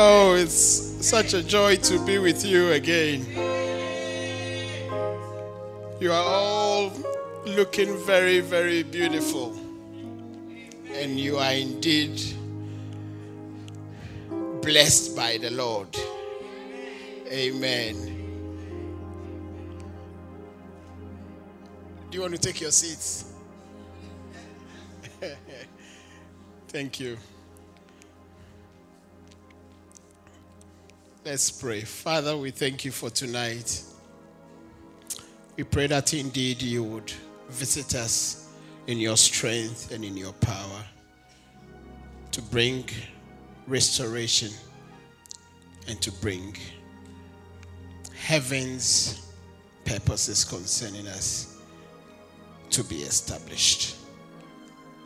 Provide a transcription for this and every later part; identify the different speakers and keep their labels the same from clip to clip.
Speaker 1: Oh, it's such a joy to be with you again. You are all looking very, very beautiful. And you are indeed blessed by the Lord. Amen. Do you want to take your seats? Thank you. Let's pray. Father, we thank you for tonight. We pray that indeed you would visit us in your strength and in your power to bring restoration and to bring heaven's purposes concerning us to be established.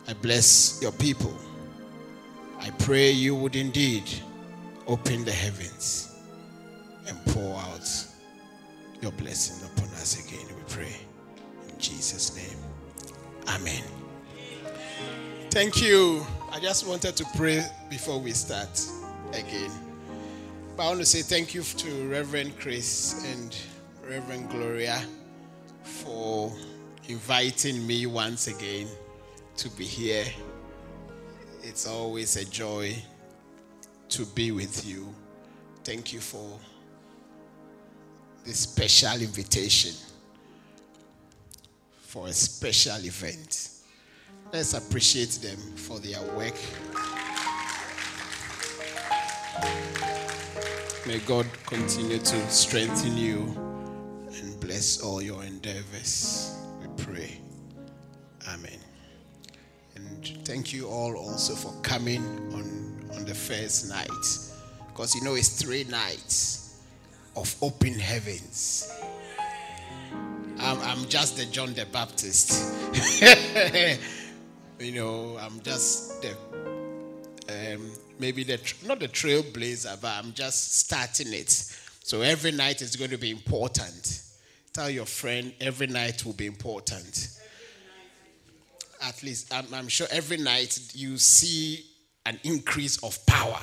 Speaker 1: I bless your people. I pray you would indeed open the heavens and pour out your blessing upon us again, we pray. In Jesus' name. Amen. Thank you. I just wanted to pray before we start again. But I want to say thank you to Reverend Chris and Reverend Gloria for inviting me once again to be here. It's always a joy to be with you. Thank you for this special invitation for a special event. Let's appreciate them for their work. May God continue to strengthen you and bless all your endeavors. We pray. Amen. And thank you all also for coming on, on the first night. Because you know it's three nights of open heavens. I'm, I'm just the John the Baptist. you know, I'm just the um, maybe the not the trailblazer, but I'm just starting it. So every night is going to be important. Tell your friend every night will be important. At least I'm, I'm sure every night you see an increase of power.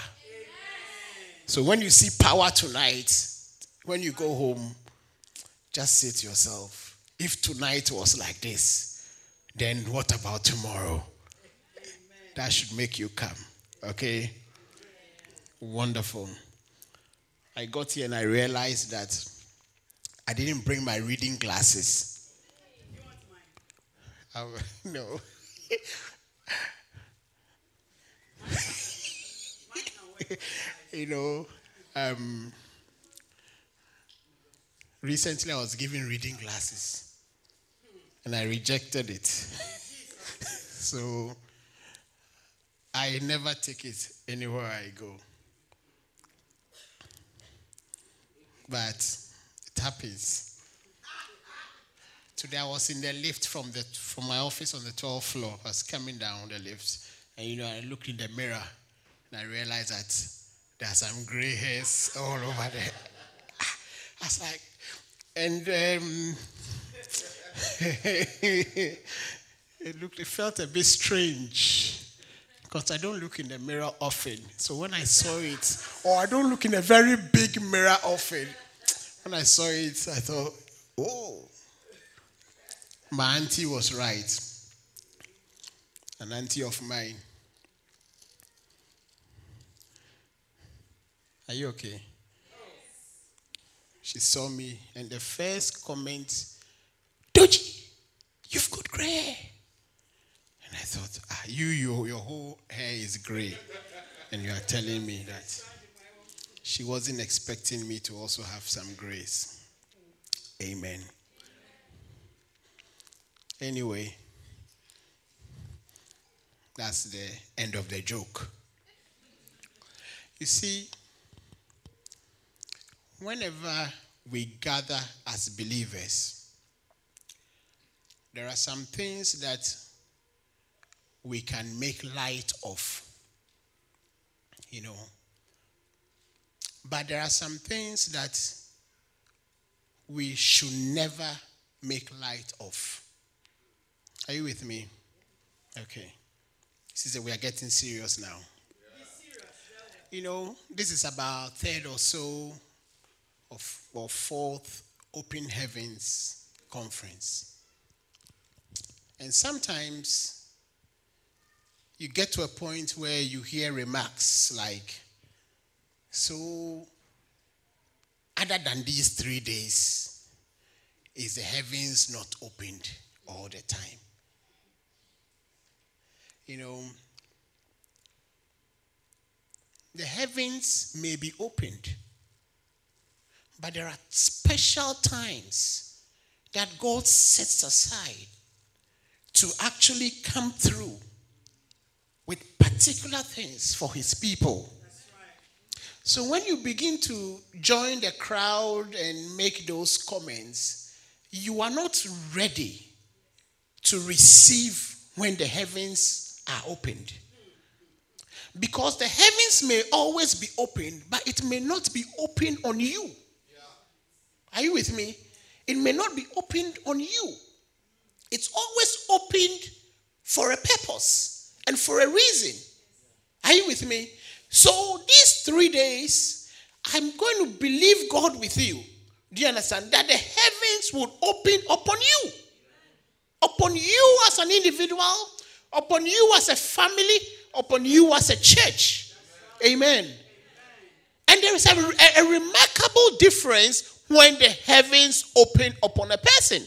Speaker 1: So when you see power tonight, when you go home, just say to yourself, if tonight was like this, then what about tomorrow? That should make you come. Okay? Wonderful. I got here and I realized that I didn't bring my reading glasses. I, no. you know, um, recently I was given reading glasses and I rejected it. so I never take it anywhere I go. But it happens. Today I was in the lift from the from my office on the 12th floor. I was coming down the lift, and you know I looked in the mirror and I realized that there's some gray hairs all over there. I was like, and um, it looked, it felt a bit strange because I don't look in the mirror often. So when I saw it, or I don't look in a very big mirror often, when I saw it, I thought, oh, my auntie was right. An auntie of mine. Are you okay? She saw me, and the first comment, Doji, you've got gray. And I thought, ah, you, your, your whole hair is gray. And you are telling me that she wasn't expecting me to also have some grace. Amen. Anyway, that's the end of the joke. You see, whenever we gather as believers, there are some things that we can make light of. You know. But there are some things that we should never make light of. Are you with me? Okay. Is we are getting serious now. You know, this is about third or so of or fourth Open Heavens conference. And sometimes you get to a point where you hear remarks like, so other than these three days, is the heavens not opened all the time? You know, the heavens may be opened, but there are special times that God sets aside to actually come through with particular things for his people. So when you begin to join the crowd and make those comments, you are not ready to receive when the heavens are opened. Because the heavens may always be open, but it may not be open on you. Are you with me? It may not be opened on you. It's always opened for a purpose and for a reason. Are you with me? So these three days, I'm going to believe God with you. Do you understand? That the heavens would open upon you. Upon you as an individual, upon you as a family, upon you as a church. Amen. And there is a, a, a remarkable difference when the heavens open upon a person.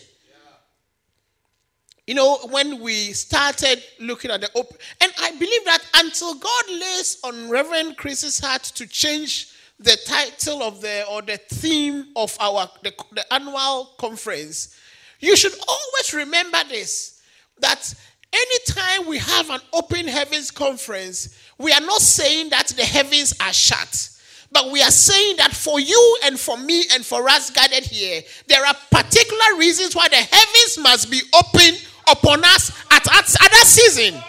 Speaker 1: You know, when we started looking at the open, and I believe that until God lays on Reverend Chris's heart to change the title of the or the theme of our the, the annual conference, you should always remember this that anytime we have an open heavens conference, we are not saying that the heavens are shut. But we are saying that for you and for me and for us gathered here, there are particular reasons why the heavens must be open upon us at, other season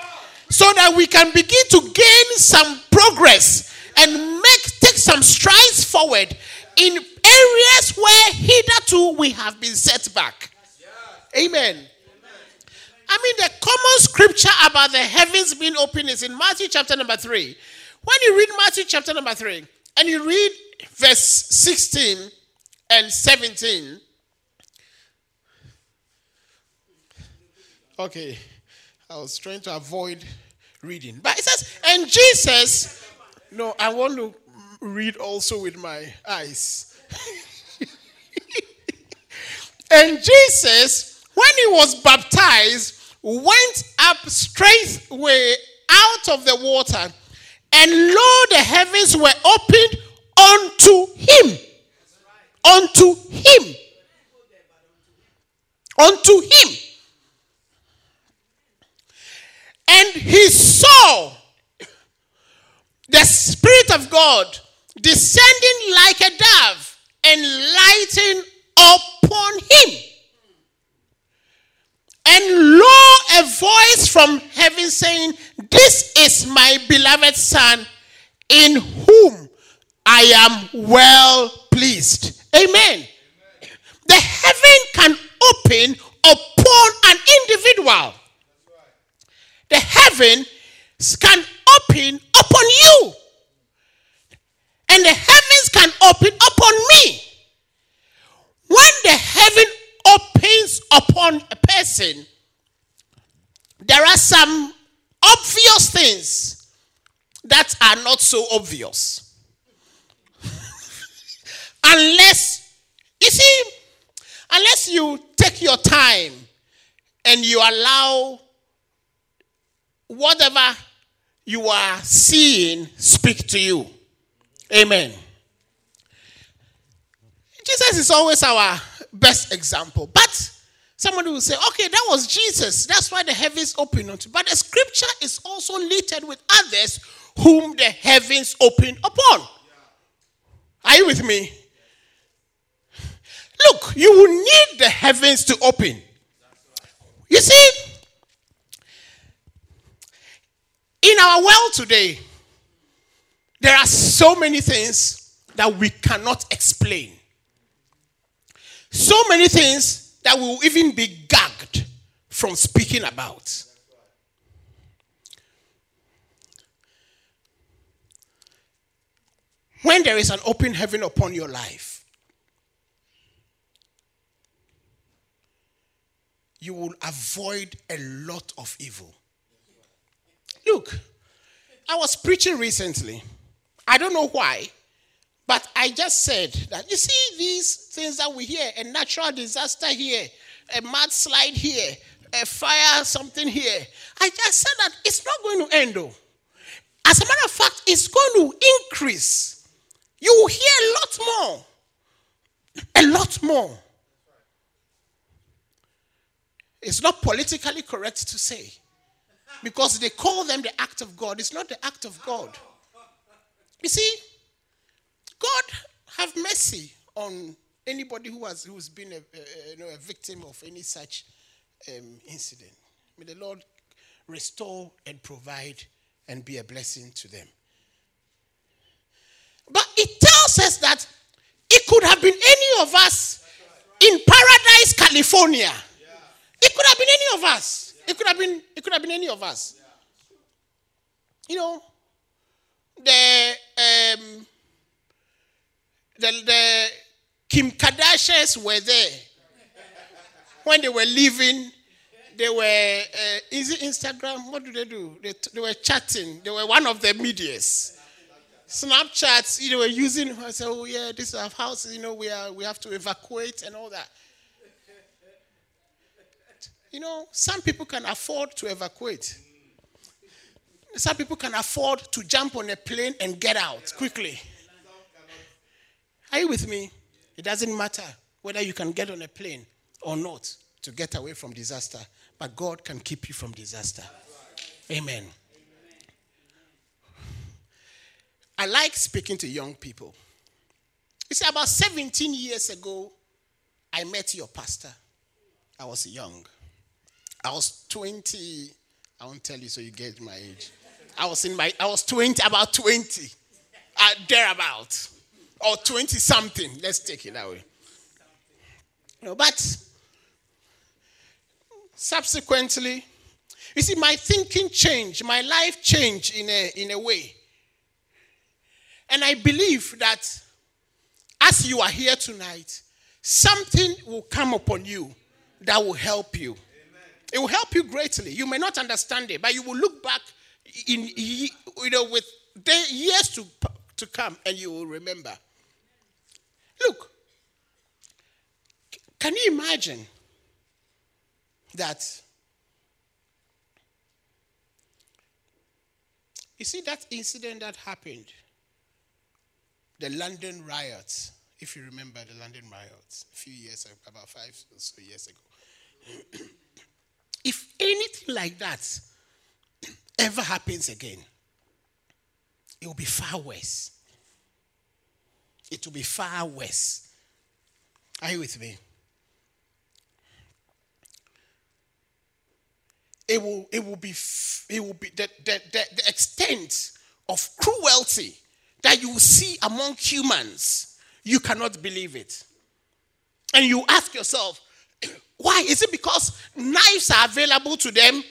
Speaker 1: so that we can begin to gain some progress and make take some strides forward in areas where hitherto we have been set back. Amen. I mean, the common scripture about the heavens being open is in Matthew chapter number 3. When you read Matthew chapter number 3 and you read verse 16 and 17, Okay, I was trying to avoid reading. But it says, and Jesus, no, I want to read also with my eyes. and Jesus, when he was baptized, went up straightway out of the water, and lo, the heavens were opened unto him. Unto him. Unto him. And he saw the Spirit of God descending like a dove and lighting upon him. And lo, a voice from heaven saying, This is my beloved Son, in whom I am well pleased. Amen. Amen. The heaven can open upon an individual the heaven can open upon you. And the heavens can open upon me. When the heaven opens upon a person, there are some obvious things that are not so obvious. unless, you see, unless you take your time and you allow whatever you are seeing speak to you. Amen. Jesus is always our best example. But somebody will say, okay, that was Jesus. That's why the heavens opened unto. But the scripture is also littered with others whom the heavens opened upon. Are you with me? Look, you will need the heavens to open. You see, In our world today, there are so many things that we cannot explain. So many things that will even be gagged from speaking about. when there is an open heaven upon your life, you will avoid a lot of evil. Look, I was preaching recently. I don't know why, but I just said that you see these things that we hear a natural disaster here, a mudslide here, a fire, something here. I just said that it's not going to end though. As a matter of fact, it's going to increase. You will hear a lot more. A lot more. It's not politically correct to say because they call them the act of God. It's not the act of God. You see, God have mercy on anybody who has who's been a, you know, a victim of any such um, incident. May the Lord restore and provide and be a blessing to them. But it tells us that it could have been any of us in Paradise, California. It could have been any of us. It could have been. It could have been any of us. You know, the um, the, the Kim Kardashians were there when they were leaving. They were uh, is it Instagram? What do they do? They, they were chatting. They were one of the medias. Snapchats, you know, were using. I said, "Oh yeah, this is our house. You know, we are we have to evacuate and all that." You know, some people can afford to evacuate. Some people can afford to jump on a plane and get out quickly. Are you with me? It doesn't matter whether you can get on a plane or not to get away from disaster, but God can keep you from disaster. Amen. I like speaking to young people. You see, about 17 years ago, I met your pastor. I was young. I was 20. I won't tell you so you get my age. I was in my I was 20, about 20. Uh, thereabout. Or 20 something. Let's take it that way. No, but subsequently, you see, my thinking changed, my life changed in a, in a way. And I believe that as you are here tonight, something will come upon you that will help you. It will help you greatly. You may not understand it, but you will look back in you know with years to to come, and you will remember. Look, can you imagine that? You see that incident that happened, the London riots. If you remember the London riots, a few years ago, about five or so years ago. If anything like that ever happens again, it will be far worse. It will be far worse. Are you with me? It will, it will be, it will be the, the, the, the extent of cruelty that you see among humans. You cannot believe it. And you ask yourself, why? Is it because knives are available to them?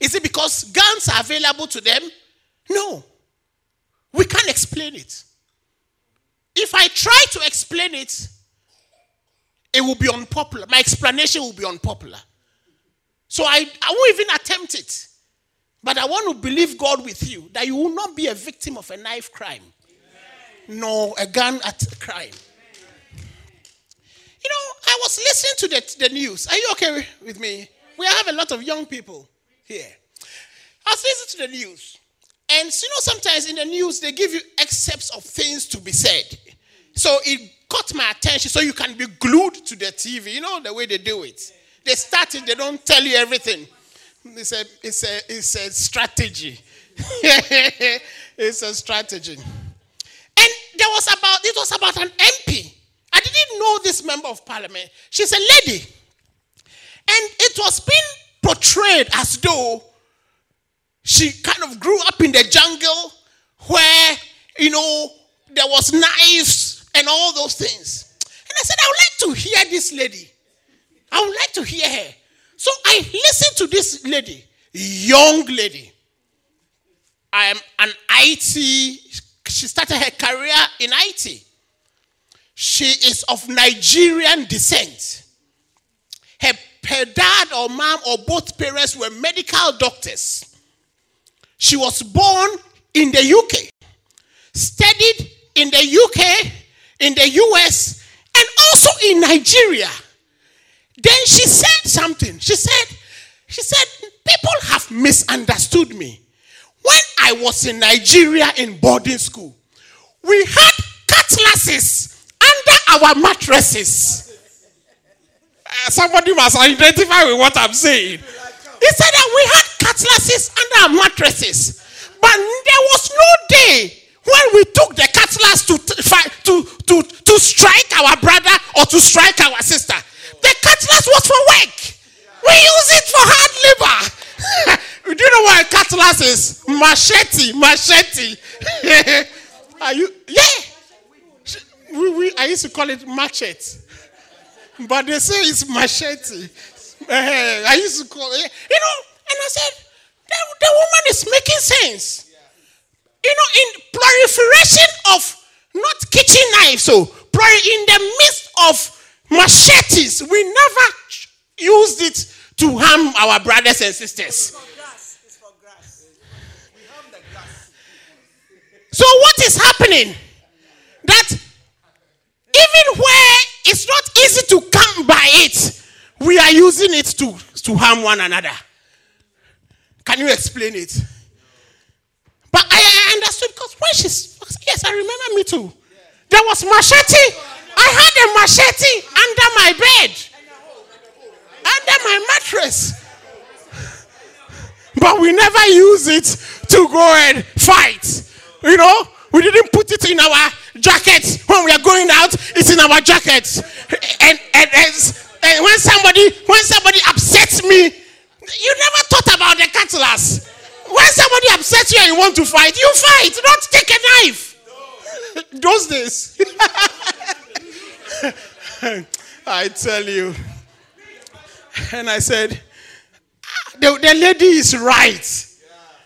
Speaker 1: Is it because guns are available to them? No. We can't explain it. If I try to explain it, it will be unpopular. My explanation will be unpopular. So I, I won't even attempt it. But I want to believe God with you that you will not be a victim of a knife crime, Amen. nor a gun at crime. You know, I was listening to the, the news. Are you okay with me? We have a lot of young people here. I was listening to the news. And you know, sometimes in the news, they give you excerpts of things to be said. So it caught my attention so you can be glued to the TV. You know the way they do it. They start it, they don't tell you everything. It's a, it's a, it's a strategy. it's a strategy. And there was about, it was about an MP I didn't know this member of parliament. She's a lady. And it was being portrayed as though she kind of grew up in the jungle where, you know, there was knives and all those things. And I said, I would like to hear this lady. I would like to hear her. So I listened to this lady, young lady. I am an IT, she started her career in IT. She is of Nigerian descent. Her, her dad or mom or both parents were medical doctors. She was born in the UK, studied in the UK, in the US, and also in Nigeria. Then she said something. She said, she said, people have misunderstood me. When I was in Nigeria in boarding school, we had cutlasses under our mattresses. Uh, somebody must identify with what I'm saying. He said that we had cutlasses under our mattresses. But there was no day when we took the cutlass to, to, to, to strike our brother or to strike our sister. The cutlass was for work. We use it for hard labor. Do you know what a cutlass is? Machete, machete. Are you? Yeah. We, we, I used to call it machete. But they say it's machete. Uh, I used to call it, you know, and I said, the, the woman is making sense. You know, in proliferation of not kitchen knives, so in the midst of machetes, we never used it to harm our brothers and sisters. So, what is happening? That even where it's not easy to come by it, we are using it to, to harm one another. Can you explain it? But I understood because when she's, yes, I remember me too. There was machete. I had a machete under my bed, under my mattress. But we never use it to go and fight. You know, we didn't put it in our jackets when we are going out. It's in our jackets. And, and, and, and when somebody when somebody upsets me, you never thought about the cutlass. When somebody upsets you and you want to fight, you fight. Don't take a knife. Those days. I tell you. And I said, ah, the, the lady is right.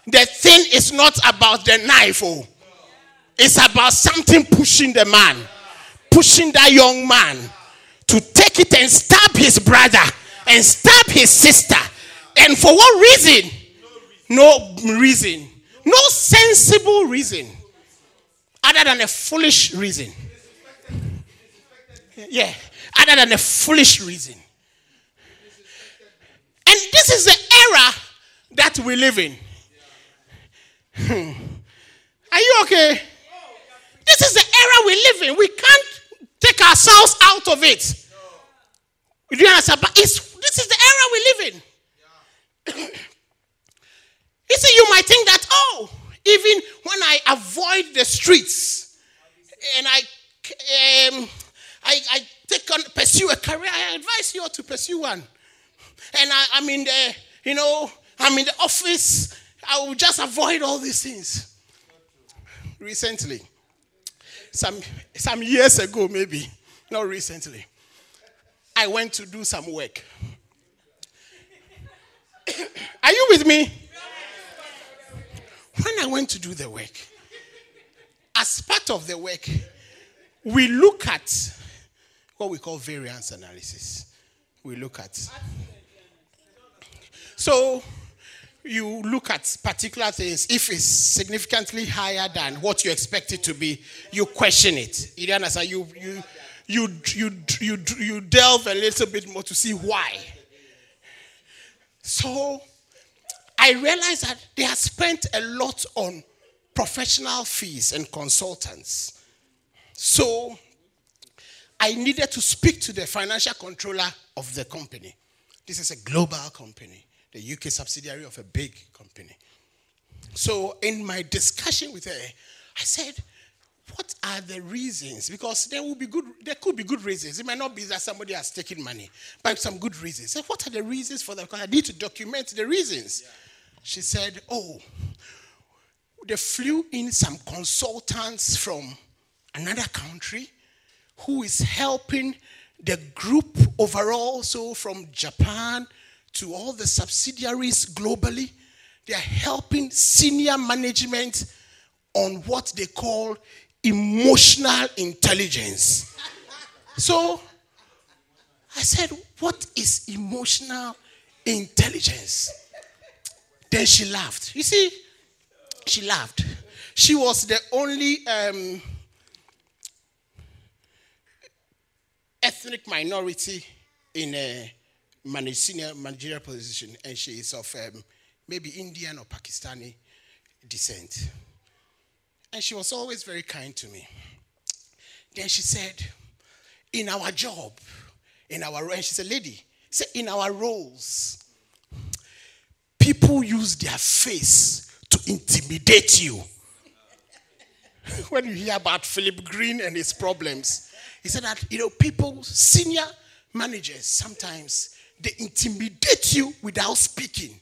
Speaker 1: The thing is not about the knife, oh. It's about something pushing the man, pushing that young man to take it and stab his brother and stab his sister. And for what reason? No reason. No sensible reason. Other than a foolish reason. Yeah. Other than a foolish reason. And this is the era that we live in. Hmm. Are you okay? This is the era we live in. We can't take ourselves out of it. You understand? But it's, this is the era we live in. You see, you might think that, oh, even when I avoid the streets and I, um, I, I take on, pursue a career, I advise you to pursue one. And I, I'm in the, you know, I'm in the office, I will just avoid all these things. Recently, some, some years ago, maybe, not recently, I went to do some work. Are you with me? When I went to do the work, as part of the work, we look at what we call variance analysis. We look at. So, you look at particular things, if it's significantly higher than what you expect it to be, you question it. You understand? You, you, you, you, you, you delve a little bit more to see why. So I realized that they had spent a lot on professional fees and consultants. So I needed to speak to the financial controller of the company. This is a global company the UK subsidiary of a big company. So, in my discussion with her, I said, What are the reasons? Because there will be good, there could be good reasons. It might not be that somebody has taken money, but some good reasons. So what are the reasons for that? Because I need to document the reasons. Yeah. She said, Oh, they flew in some consultants from another country who is helping the group overall, so from Japan, to all the subsidiaries globally. They are helping senior management on what they call emotional intelligence. So I said, What is emotional intelligence? Then she laughed. You see, she laughed. She was the only um, ethnic minority in a senior managerial position, and she is of um, maybe Indian or Pakistani descent. And she was always very kind to me. Then she said, In our job, in our and she said, Lady, say in our roles, people use their face to intimidate you. when you hear about Philip Green and his problems, he said that you know people, senior managers, sometimes they intimidate you without speaking.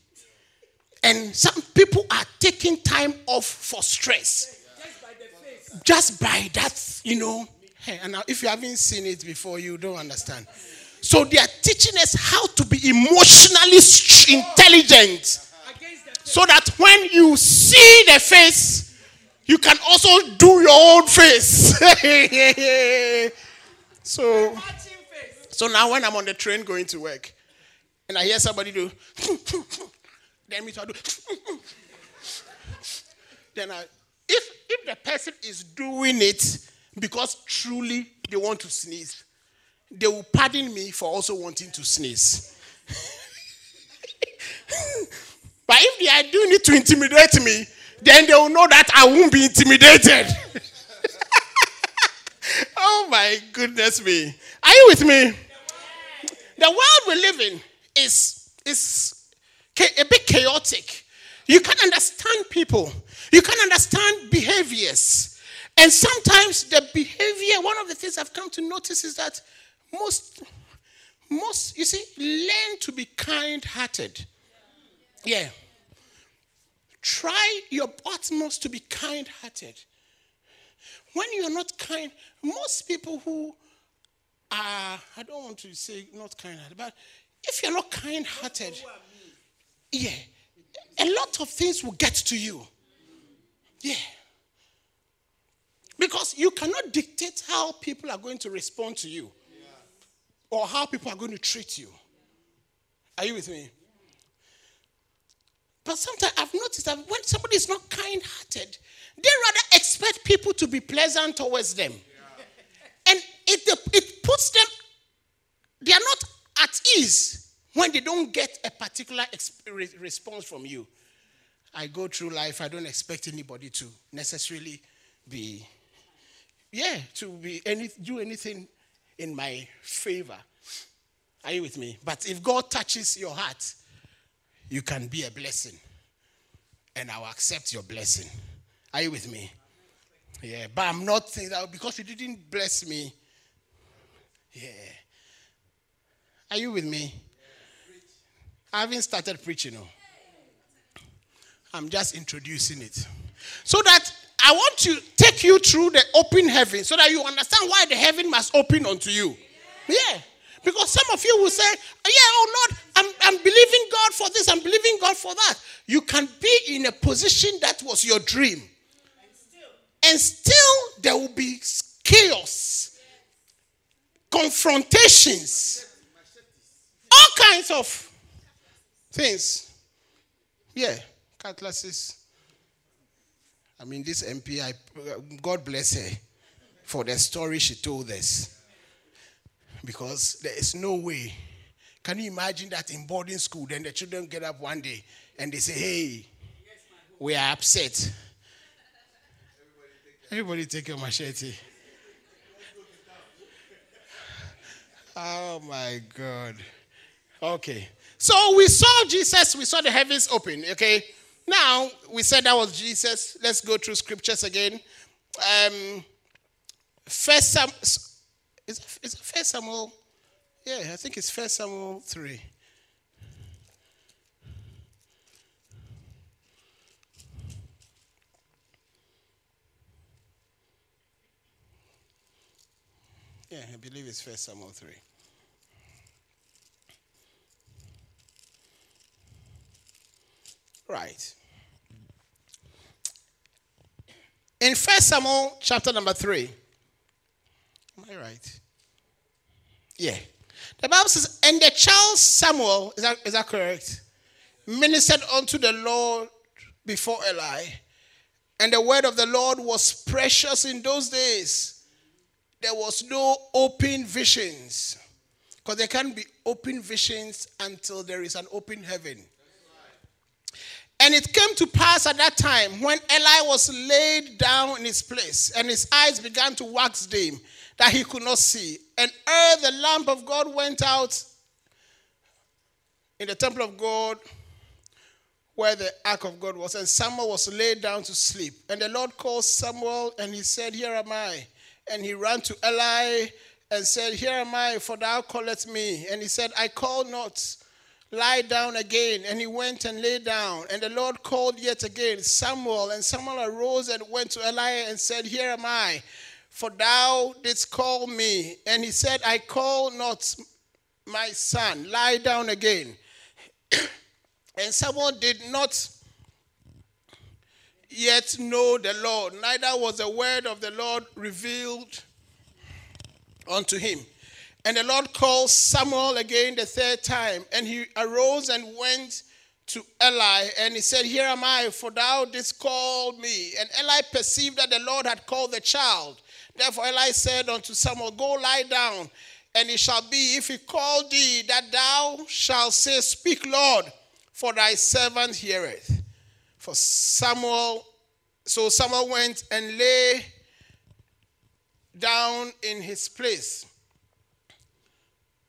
Speaker 1: And some people are taking time off for stress. Just by Just by that, you know. Hey, and now if you haven't seen it before, you don't understand. So they are teaching us how to be emotionally intelligent. So that when you see the face, you can also do your own face. so, so now when I'm on the train going to work, and I hear somebody do, then me do, then I, if if the person is doing it because truly they want to sneeze, they will pardon me for also wanting to sneeze. but if they are doing it to intimidate me, then they will know that I won't be intimidated. oh my goodness me. Are you with me? The world we live in is, is a bit chaotic. You can't understand people, you can't understand behaviors. And sometimes the behavior, one of the things I've come to notice is that most, most, you see, learn to be kind hearted. Yeah. Try your utmost to be kind hearted. When you're not kind, most people who are, I don't want to say not kind hearted, but if you're not kind hearted, yeah, a lot of things will get to you. Yeah. Because you cannot dictate how people are going to respond to you or how people are going to treat you. Are you with me? But sometimes I've noticed that when somebody is not kind hearted, they rather expect people to be pleasant towards them. Yeah. And it, it puts them, they are not at ease when they don't get a particular response from you. I go through life, I don't expect anybody to necessarily be, yeah, to be any, do anything in my favor. Are you with me? But if God touches your heart, you can be a blessing. And I will accept your blessing. Are you with me? Yeah, but I'm not saying that because you didn't bless me. Yeah. Are you with me? I haven't started preaching. No. I'm just introducing it. So that I want to take you through the open heaven so that you understand why the heaven must open unto you. Yeah. Because some of you will say, Yeah, oh Lord, I'm, I'm believing God for this, I'm believing God for that. You can be in a position that was your dream. And still, and still there will be chaos, confrontations, all kinds of things. Yeah, cutlasses. I mean, this MP, I, God bless her for the story she told us. Because there is no way. Can you imagine that in boarding school, then the children get up one day and they say, hey, we are upset. Everybody take your machete. Oh my God. Okay. So we saw Jesus, we saw the heavens open, okay? Now, we said that was Jesus. Let's go through scriptures again. Um, first Sam, is, is it First Samuel? Yeah, I think it's First Samuel 3. Yeah, I believe it's First Samuel 3. Right. In First Samuel chapter number 3. Am I right? Yeah. The Bible says, and the child Samuel, is that, is that correct? Ministered unto the Lord before Eli. And the word of the Lord was precious in those days. There was no open visions. Because there can't be open visions until there is an open heaven. And it came to pass at that time when Eli was laid down in his place and his eyes began to wax dim that he could not see. And ere the lamp of God went out in the temple of God where the ark of God was, and Samuel was laid down to sleep. And the Lord called Samuel, and he said, Here am I. And he ran to Eli and said, Here am I, for thou callest me. And he said, I call not. Lie down again. And he went and lay down. And the Lord called yet again Samuel. And Samuel arose and went to Eli and said, Here am I, for thou didst call me. And he said, I call not my son. Lie down again. and Samuel did not yet know the Lord, neither was the word of the Lord revealed unto him. And the Lord called Samuel again the third time, and he arose and went to Eli, and he said, Here am I, for thou didst call me. And Eli perceived that the Lord had called the child. Therefore Eli said unto Samuel, Go lie down, and it shall be, if he call thee, that thou shalt say, Speak, Lord, for thy servant heareth. For Samuel, so Samuel went and lay down in his place.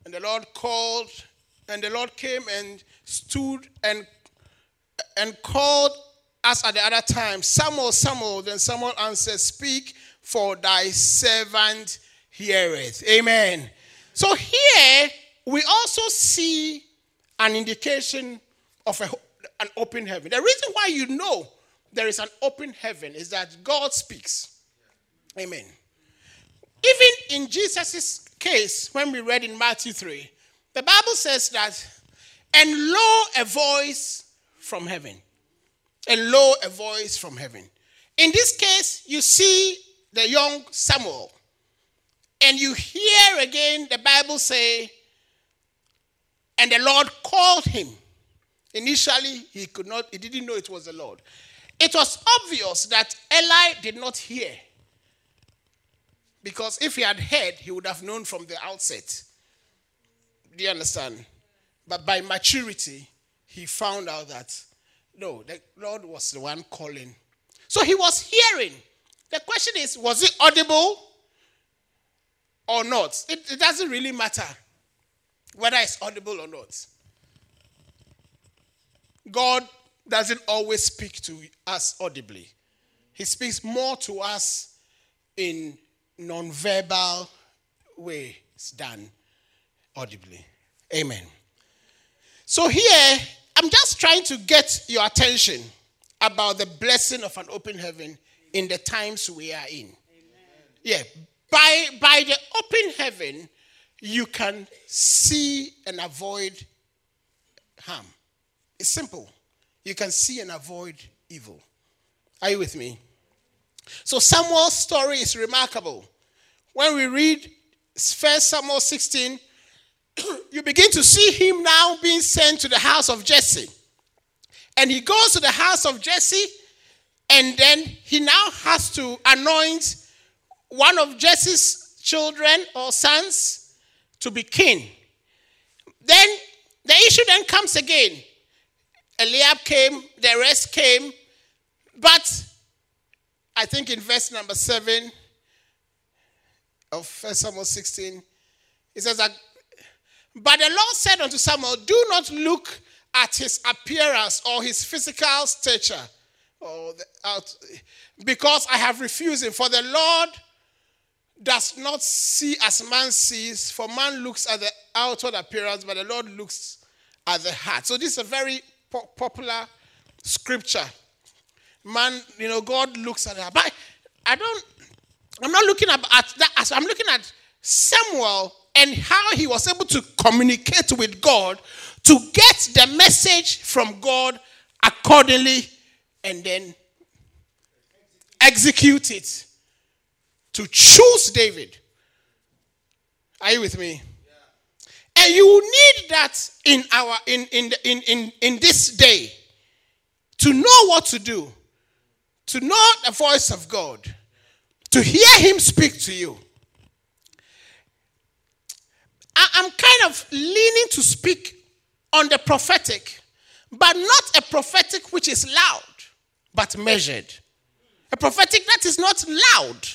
Speaker 1: And the Lord called, and the Lord came and stood and and called us at the other time, Samuel, Samuel. Then Samuel answered, Speak, for thy servant heareth. Amen. So here we also see an indication of a, an open heaven. The reason why you know there is an open heaven is that God speaks. Amen. Even in Jesus' case, when we read in Matthew 3, the Bible says that, and lo, a voice from heaven. And lo, a voice from heaven. In this case, you see the young Samuel. And you hear again the Bible say, and the Lord called him. Initially, he could not, he didn't know it was the Lord. It was obvious that Eli did not hear because if he had heard, he would have known from the outset. Do you understand? But by maturity, he found out that no, the Lord was the one calling. So he was hearing. The question is, was it audible or not? It, it doesn't really matter whether it's audible or not. God doesn't always speak to us audibly, He speaks more to us in non-verbal way is done audibly. Amen. So here, I'm just trying to get your attention about the blessing of an open heaven in the times we are in. Amen. Yeah, by by the open heaven, you can see and avoid harm. It's simple. You can see and avoid evil. Are you with me? So Samuel's story is remarkable. When we read 1 Samuel 16, you begin to see him now being sent to the house of Jesse. And he goes to the house of Jesse, and then he now has to anoint one of Jesse's children or sons to be king. Then the issue then comes again. Eliab came, the rest came, but I think in verse number 7 of 1 Samuel 16, it says that, But the Lord said unto Samuel, Do not look at his appearance or his physical stature, or the, out, because I have refused him. For the Lord does not see as man sees, for man looks at the outward appearance, but the Lord looks at the heart. So this is a very po- popular scripture man, you know, God looks at that. But I don't, I'm not looking at, at that I'm looking at Samuel and how he was able to communicate with God to get the message from God accordingly and then execute it, to choose David. Are you with me? And you need that in our in in in in, in this day to know what to do, to know the voice of God, to hear him speak to you. I'm kind of leaning to speak on the prophetic, but not a prophetic which is loud, but measured. A prophetic that is not loud,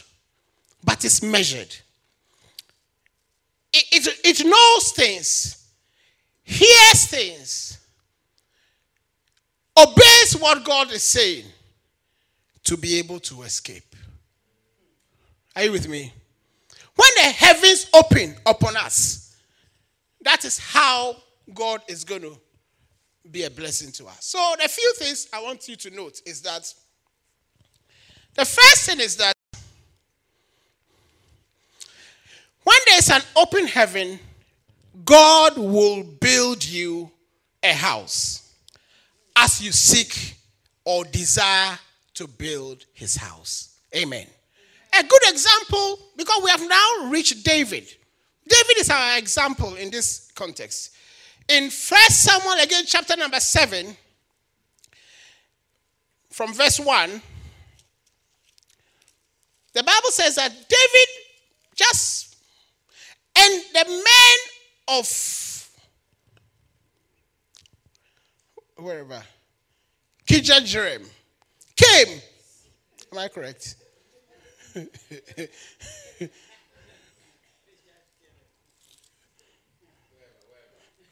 Speaker 1: but is measured. It, it, it knows things, hears things, obeys what God is saying to be able to escape. Are you with me? When the heavens open upon us, that is how God is going to be a blessing to us. So, the few things I want you to note is that the first thing is that when there's an open heaven, God will build you a house as you seek or desire to build his house. Amen. A good example, because we have now reached David. David is our example in this context. In First Samuel, again, chapter number 7, from verse 1, the Bible says that David just, and the men of, wherever, Kirjath came. Am I correct?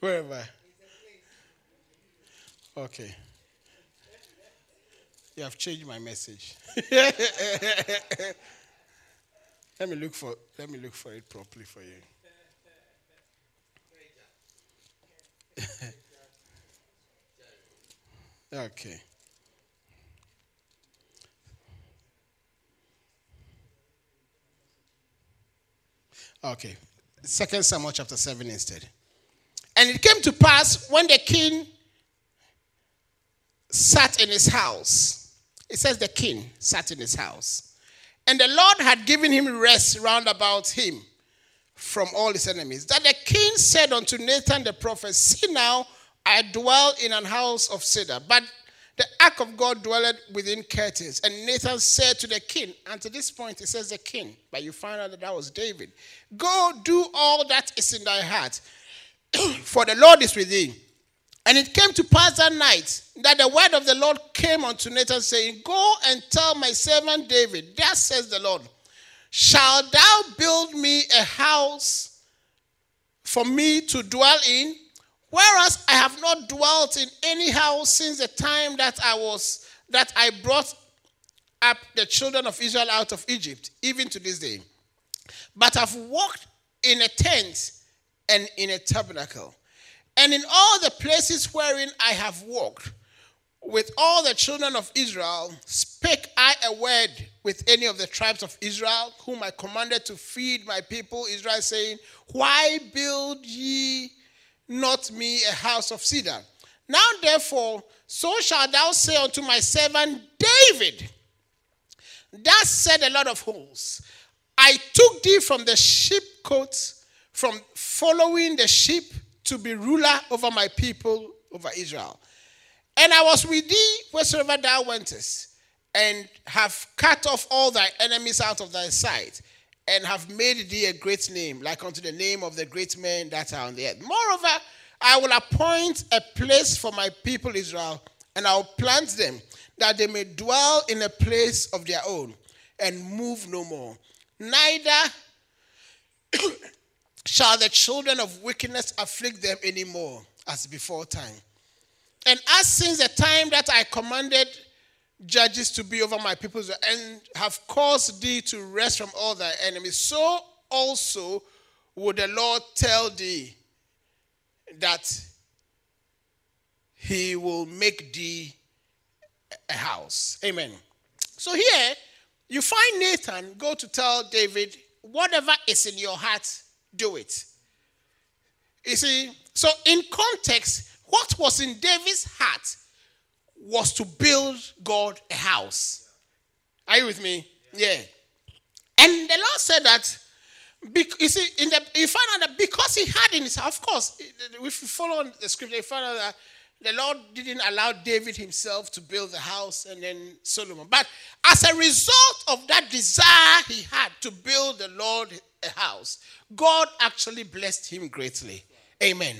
Speaker 1: Wherever. Okay. You have changed my message. let me look for let me look for it properly for you. okay. Okay. Second Samuel chapter 7 instead. And it came to pass when the king sat in his house. It says the king sat in his house. And the Lord had given him rest round about him from all his enemies. That the king said unto Nathan the prophet, See now, I dwell in an house of cedar, but the ark of God dwelleth within curtains. And Nathan said to the king, and to this point it says the king, but you find out that that was David. Go do all that is in thy heart, for the Lord is with thee. And it came to pass that night that the word of the Lord came unto Nathan, saying, Go and tell my servant David, Thus says the Lord, Shall thou build me a house for me to dwell in? Whereas I have not dwelt in any house since the time that I was that I brought up the children of Israel out of Egypt, even to this day. But I've walked in a tent and in a tabernacle. And in all the places wherein I have walked with all the children of Israel, spake I a word with any of the tribes of Israel, whom I commanded to feed my people Israel, saying, Why build ye not me a house of cedar? Now therefore, so shalt thou say unto my servant David, Thus said the Lord of hosts, I took thee from the sheepcote, from following the sheep to be ruler over my people, over Israel. And I was with thee wheresoever thou wentest, and have cut off all thy enemies out of thy sight, and have made thee a great name, like unto the name of the great men that are on the earth. Moreover, I will appoint a place for my people Israel, and I'll plant them, that they may dwell in a place of their own, and move no more. Neither shall the children of wickedness afflict them any more, as before time. And as since the time that I commanded judges to be over my people and have caused thee to rest from all thy enemies, so also would the Lord tell thee that he will make thee a house. Amen. So here you find Nathan go to tell David, whatever is in your heart, do it. You see, so in context, what was in David's heart was to build God a house. Are you with me? Yeah. And the Lord said that, you see, in the, you find out that because he had in his house, of course, if you follow the scripture, you find out that the Lord didn't allow David himself to build the house and then Solomon. But as a result of that desire he had to build the Lord a house, God actually blessed him greatly. Amen.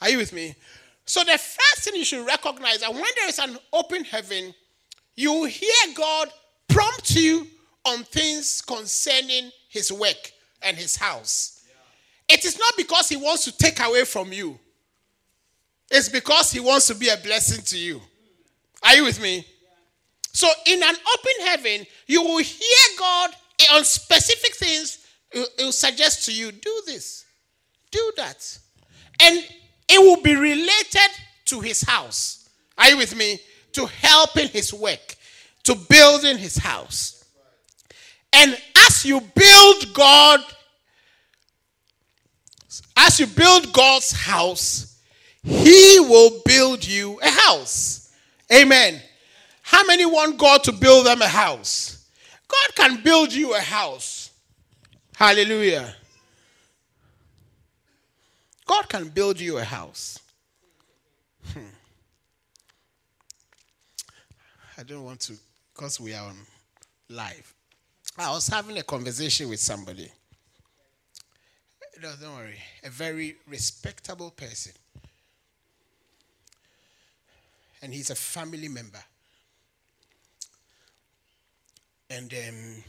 Speaker 1: Are you with me? So the first thing you should recognize that when there is an open heaven, you hear God prompt you on things concerning his work and his house. It is not because he wants to take away from you. It's because he wants to be a blessing to you. Are you with me? So, in an open heaven, you will hear God on specific things. He will suggest to you, do this, do that. And it will be related to his house. Are you with me? To helping his work, to building his house. And as you build God, as you build God's house, he will build you a house. Amen. How many want God to build them a house? God can build you a house. Hallelujah. God can build you a house. Hmm. I don't want to, because we are on live. I was having a conversation with somebody. No, don't worry. A very respectable person and he's a family member. And um,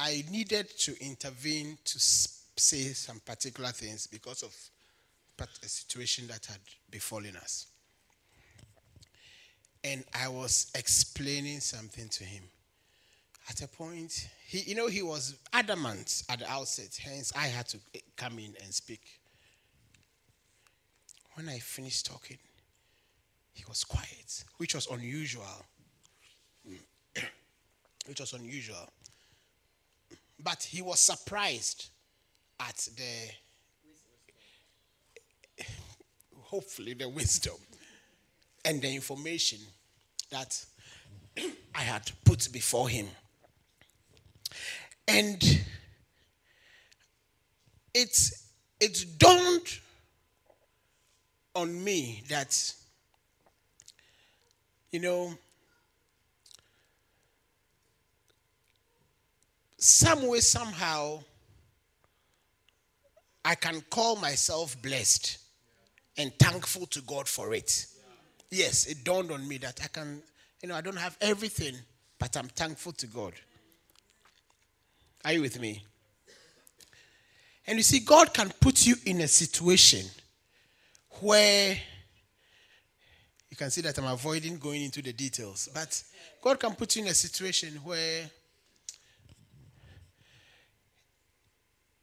Speaker 1: I needed to intervene to say some particular things because of a situation that had befallen us. And I was explaining something to him. At a point, he, you know, he was adamant at the outset, hence I had to eh, come in and speak. When I finished talking, he was quiet, which was unusual. which was unusual. But he was surprised at the, hopefully, the wisdom and the information that I had put before him. And it's, it's dawned on me that, you know, some way, somehow, I can call myself blessed and thankful to God for it. Yes, it dawned on me that I can, you know, I don't have everything, but I'm thankful to God. Are you with me? And you see, God can put you in a situation where you can see that I'm avoiding going into the details, but God can put you in a situation where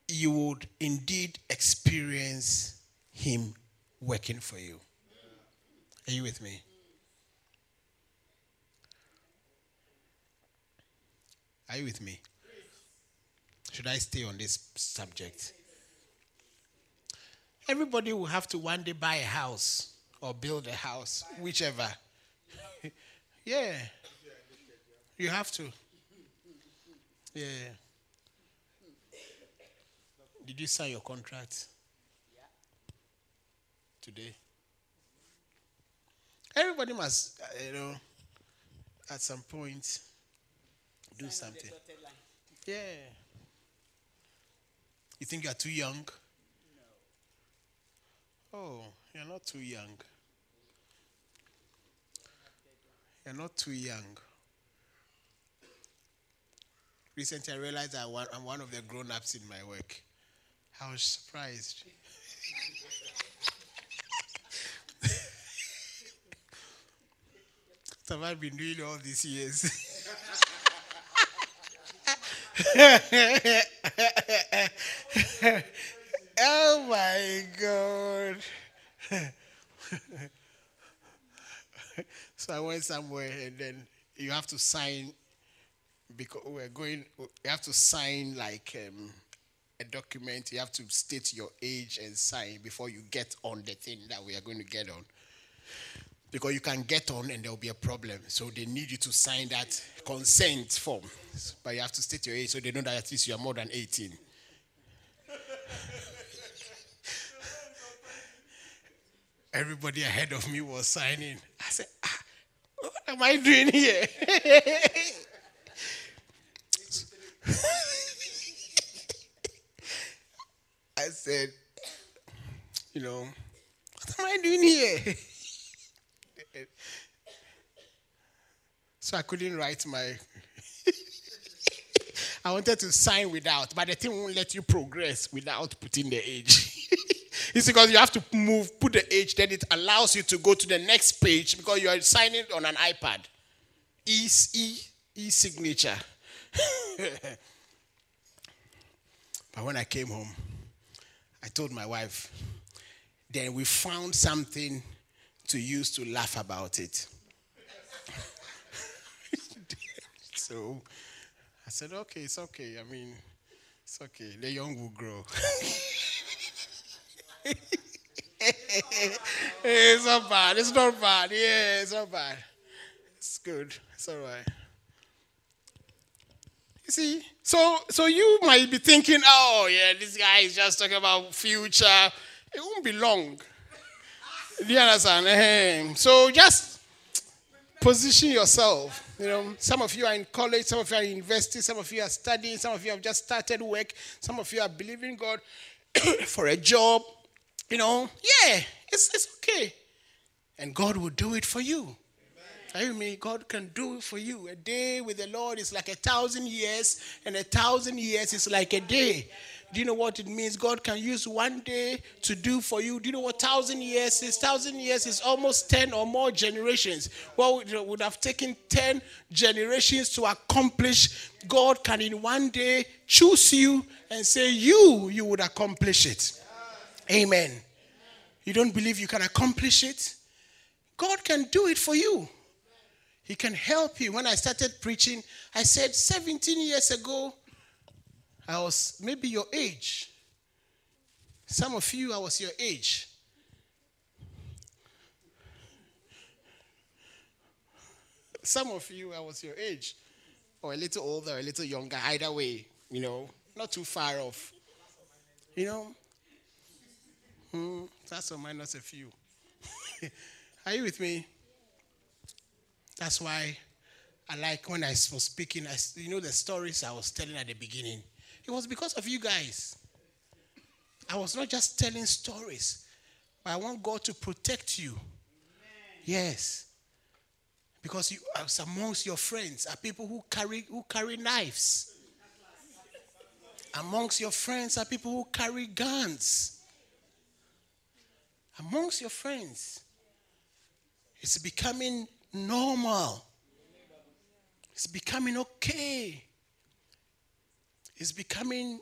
Speaker 1: you would indeed experience Him working for you. Are you with me? Are you with me? Should I stay on this subject? Everybody will have to one day buy a house or build a house, whichever. yeah. You have to. Yeah. Did you sign your contract? Today? Everybody must, uh, you know, at some point do something. Yeah. You think you are too young? No. Oh, you're not too young. You're not too young. Recently, I realized that I'm one of the grown ups in my work. I was surprised. what have I been doing all these years? Oh my God. so I went somewhere and then you have to sign because we're going you have to sign like um, a document you have to state your age and sign before you get on the thing that we are going to get on because you can get on and there will be a problem. So they need you to sign that consent form. But you have to state your age so they know that at least you are more than 18. Everybody ahead of me was signing. I said, ah, What am I doing here? I said, You know, what am I doing here? so I couldn't write my. I wanted to sign without, but the thing won't let you progress without putting the age. it's because you have to move, put the age, then it allows you to go to the next page because you are signing on an iPad. E e e signature. but when I came home, I told my wife, then we found something to use to laugh about it. so I said, okay, it's okay. I mean, it's okay. The young will grow. Eh, it's not bad. It's not bad. Yeah, it's not bad. It's good. It's all right. You see, so so you might be thinking, oh yeah, this guy is just talking about future. It won't be long. Do you understand? So just position yourself. You know, some of you are in college, some of you are in university, some of you are studying, some of you have just started work, some of you are believing God for a job. You know, yeah, it's, it's okay. And God will do it for you. Are you me? God can do it for you. A day with the Lord is like a thousand years, and a thousand years is like a day. Do you know what it means? God can use one day to do for you. Do you know what thousand years is? Thousand years is almost 10 or more generations. Well, would have taken 10 generations to accomplish. God can in one day choose you and say, You, you would accomplish it. Amen. You don't believe you can accomplish it? God can do it for you. He can help you. When I started preaching, I said 17 years ago, I was maybe your age. Some of you, I was your age. Some of you, I was your age, or a little older, a little younger, either way, you know, not too far off. You know, hmm, that's or minus a few. Are you with me? That's why I like when I was speaking, I, you know, the stories I was telling at the beginning. It was because of you guys. I was not just telling stories, but I want God to protect you. Amen. Yes. Because you amongst your friends are people who carry who carry knives. amongst your friends are people who carry guns. Amongst your friends, it's becoming normal. It's becoming okay It's becoming,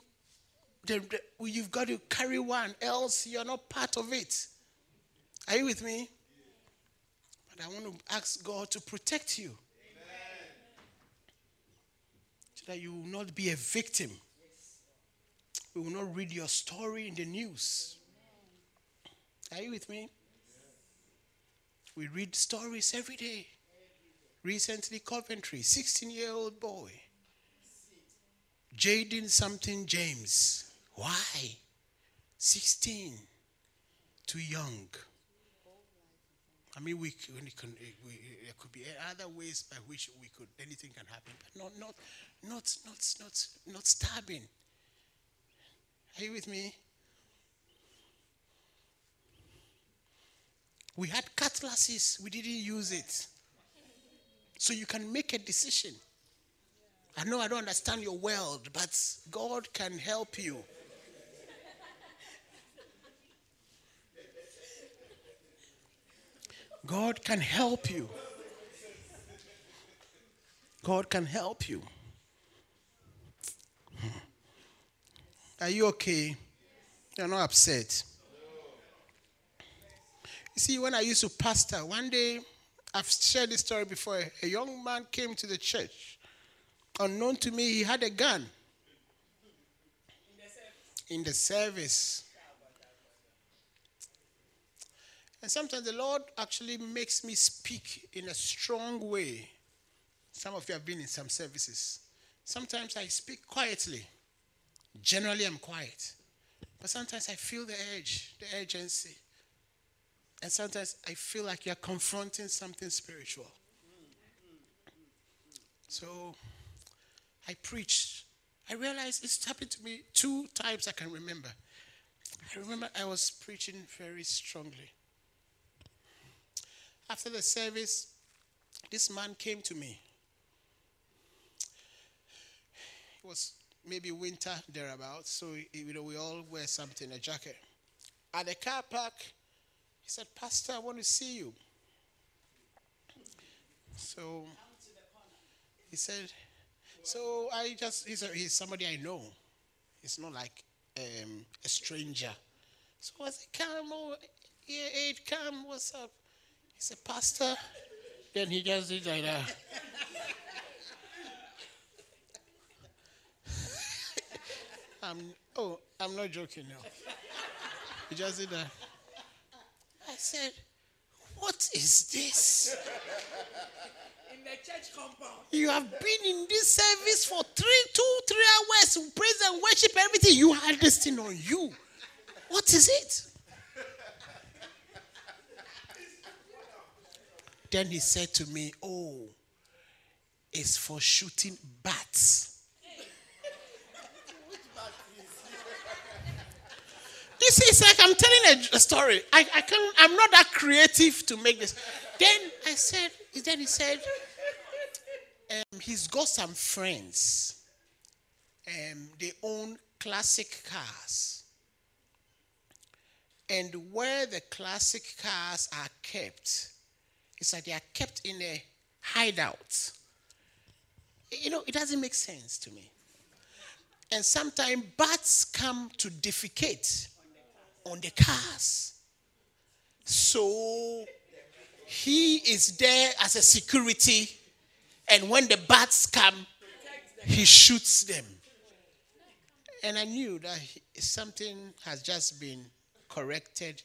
Speaker 1: the, the, you've got to carry one, else you're not part of it. Are you with me? But I want to ask God to protect you. Amen. So that you will not be a victim. We will not read your story in the news. Are you with me? We read stories every day. Recently, Coventry, 16 year old boy Jaden something James. Why? 16. Too young. I mean, we, we we, there could be other ways by which we could anything can happen, but not not not not not not stabbing. Are you with me? We had cutlasses, we didn't use it. So you can make a decision. I know I don't understand your world, but God can help you. God can help you. God can help you. Hmm. Are you okay? You're not upset. You see, when I used to pastor, one day, I've shared this story before. A young man came to the church Unknown to me, he had a gun in the service. And sometimes the Lord actually makes me speak in a strong way. Some of you have been in some services. Sometimes I speak quietly. Generally, I'm quiet. But sometimes I feel the edge, the urgency. And sometimes I feel like you're confronting something spiritual. So I preached. I realized it's happened to me two times I can remember. I remember I was preaching very strongly. After the service, this man came to me. It was maybe winter thereabouts, so you know we all wear something, a jacket. At the car park, he said, Pastor, I want to see you. So he said, so I just, he's, a, he's somebody I know. It's not like um, a stranger. So I said, come, oh, yeah, hey, come, what's up? He said, Pastor. Then he just did like that. I'm, oh, I'm not joking now. He just did that. I said, What is this?
Speaker 2: In the church compound.
Speaker 1: You have been in this service for three, two, three hours, praise and worship, everything. You had this thing on you. What is it? Then he said to me, Oh, it's for shooting bats. This is like I'm telling a, a story. I, I can't, I'm not that creative to make this. Then I said, then he said, um, he's got some friends. Um, they own classic cars. And where the classic cars are kept, it's like they are kept in a hideout. You know, it doesn't make sense to me. And sometimes bats come to defecate on the cars. So he is there as a security, and when the bats come, he shoots them. And I knew that he, something has just been corrected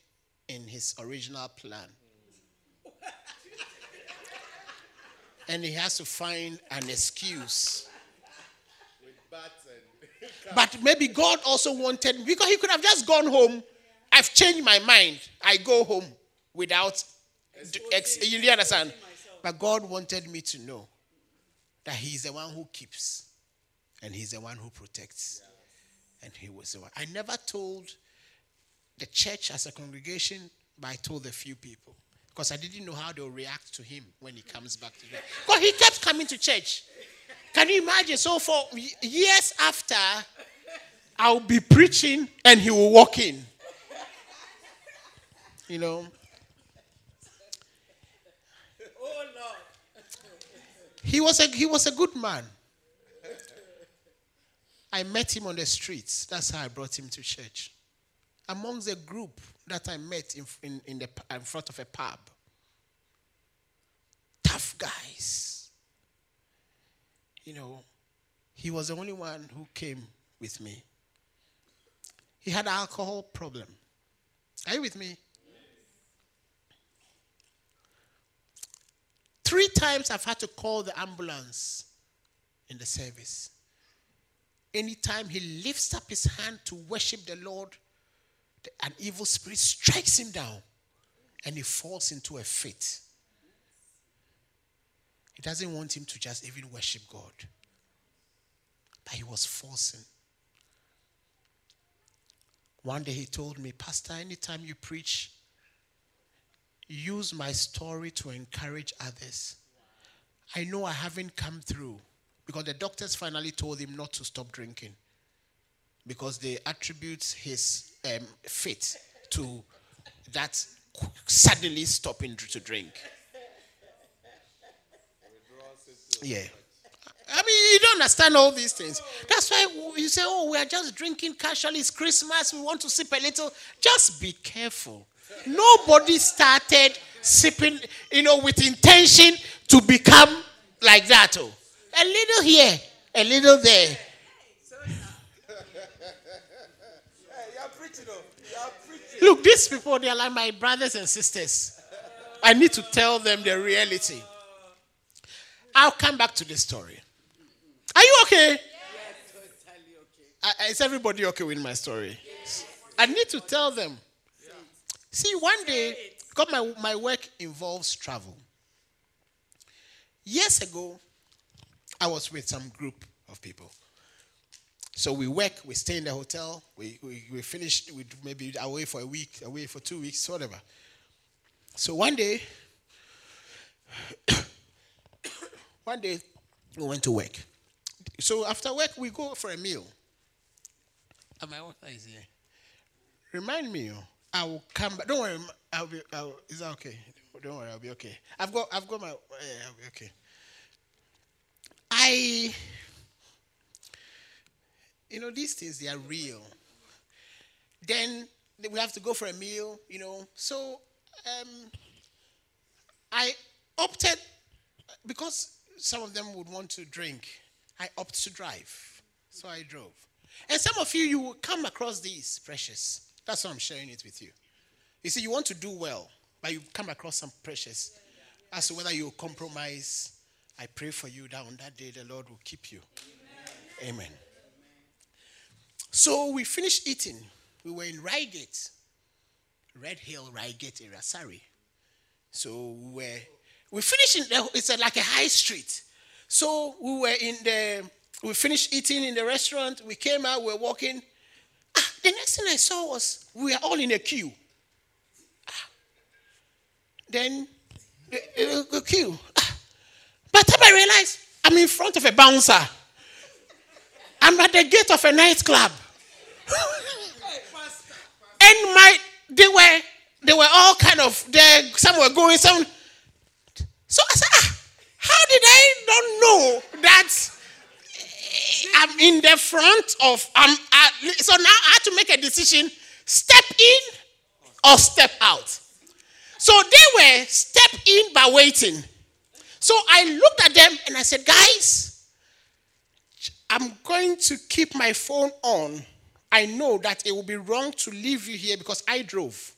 Speaker 1: in his original plan. and he has to find an excuse. But maybe God also wanted, because he could have just gone home I've changed my mind. I go home without, ex- you understand? But God wanted me to know that He's the one who keeps and He's the one who protects. And He was the one. I never told the church as a congregation, but I told a few people because I didn't know how they'll react to Him when He comes back to them. Because He kept coming to church. Can you imagine? So for years after, I'll be preaching and He will walk in. You know?
Speaker 2: Oh Lord.
Speaker 1: He was a he was a good man. I met him on the streets. That's how I brought him to church. Amongst the group that I met in, in, in, the, in front of a pub. Tough guys. You know, he was the only one who came with me. He had alcohol problem. Are you with me? Three times I've had to call the ambulance in the service. Anytime he lifts up his hand to worship the Lord, an evil spirit strikes him down and he falls into a fit. He doesn't want him to just even worship God. But he was forcing. One day he told me, Pastor, anytime you preach, use my story to encourage others. I know I haven't come through because the doctors finally told him not to stop drinking because they attribute his um, fit to that suddenly stopping to drink. Yeah. I mean, you don't understand all these things. That's why you say, oh, we are just drinking casually. It's Christmas. We want to sip a little. Just be careful. Nobody started sipping, you know, with intention to become like that. Oh. A little here, a little there.
Speaker 3: preaching. You are.
Speaker 1: Look, these people, they are like my brothers and sisters. I need to tell them the reality. I'll come back to this story. Are you okay? I- Is everybody okay with my story? I need to tell them. See, one day, because my, my work involves travel. Years ago, I was with some group of people. So we work, we stay in the hotel, we, we, we finish, we maybe away for a week, away for two weeks, whatever. So one day, one day we went to work. So after work, we go for a meal. And my water is here. Remind me, oh, I will come back. Don't worry, I'll be. I'll, is that okay? Don't worry, I'll be okay. I've got. I've got my. Yeah, I'll be okay. I. You know, these things they are real. Then we have to go for a meal. You know, so um, I opted because some of them would want to drink. I opted to drive, so I drove. And some of you, you will come across these precious. That's why I'm sharing it with you. You see, you want to do well, but you come across some pressures As to whether you compromise, I pray for you that on that day the Lord will keep you. Amen. So we finished eating. We were in Reigate, Redhill, Reigate area, sorry. So we were, we finished in, it's like a high street. So we were in the, we finished eating in the restaurant. We came out, we were walking. Ah, the next thing I saw was we were all in a queue. Ah. Then the, the queue. But By the time I realized I'm in front of a bouncer. I'm at the gate of a nightclub. and my they were they were all kind of there. Some were going, some. So I said, ah, how did I not know that I'm in the front of I'm so now I had to make a decision: step in or step out. So they were step in by waiting. So I looked at them and I said, guys, I'm going to keep my phone on. I know that it will be wrong to leave you here because I drove.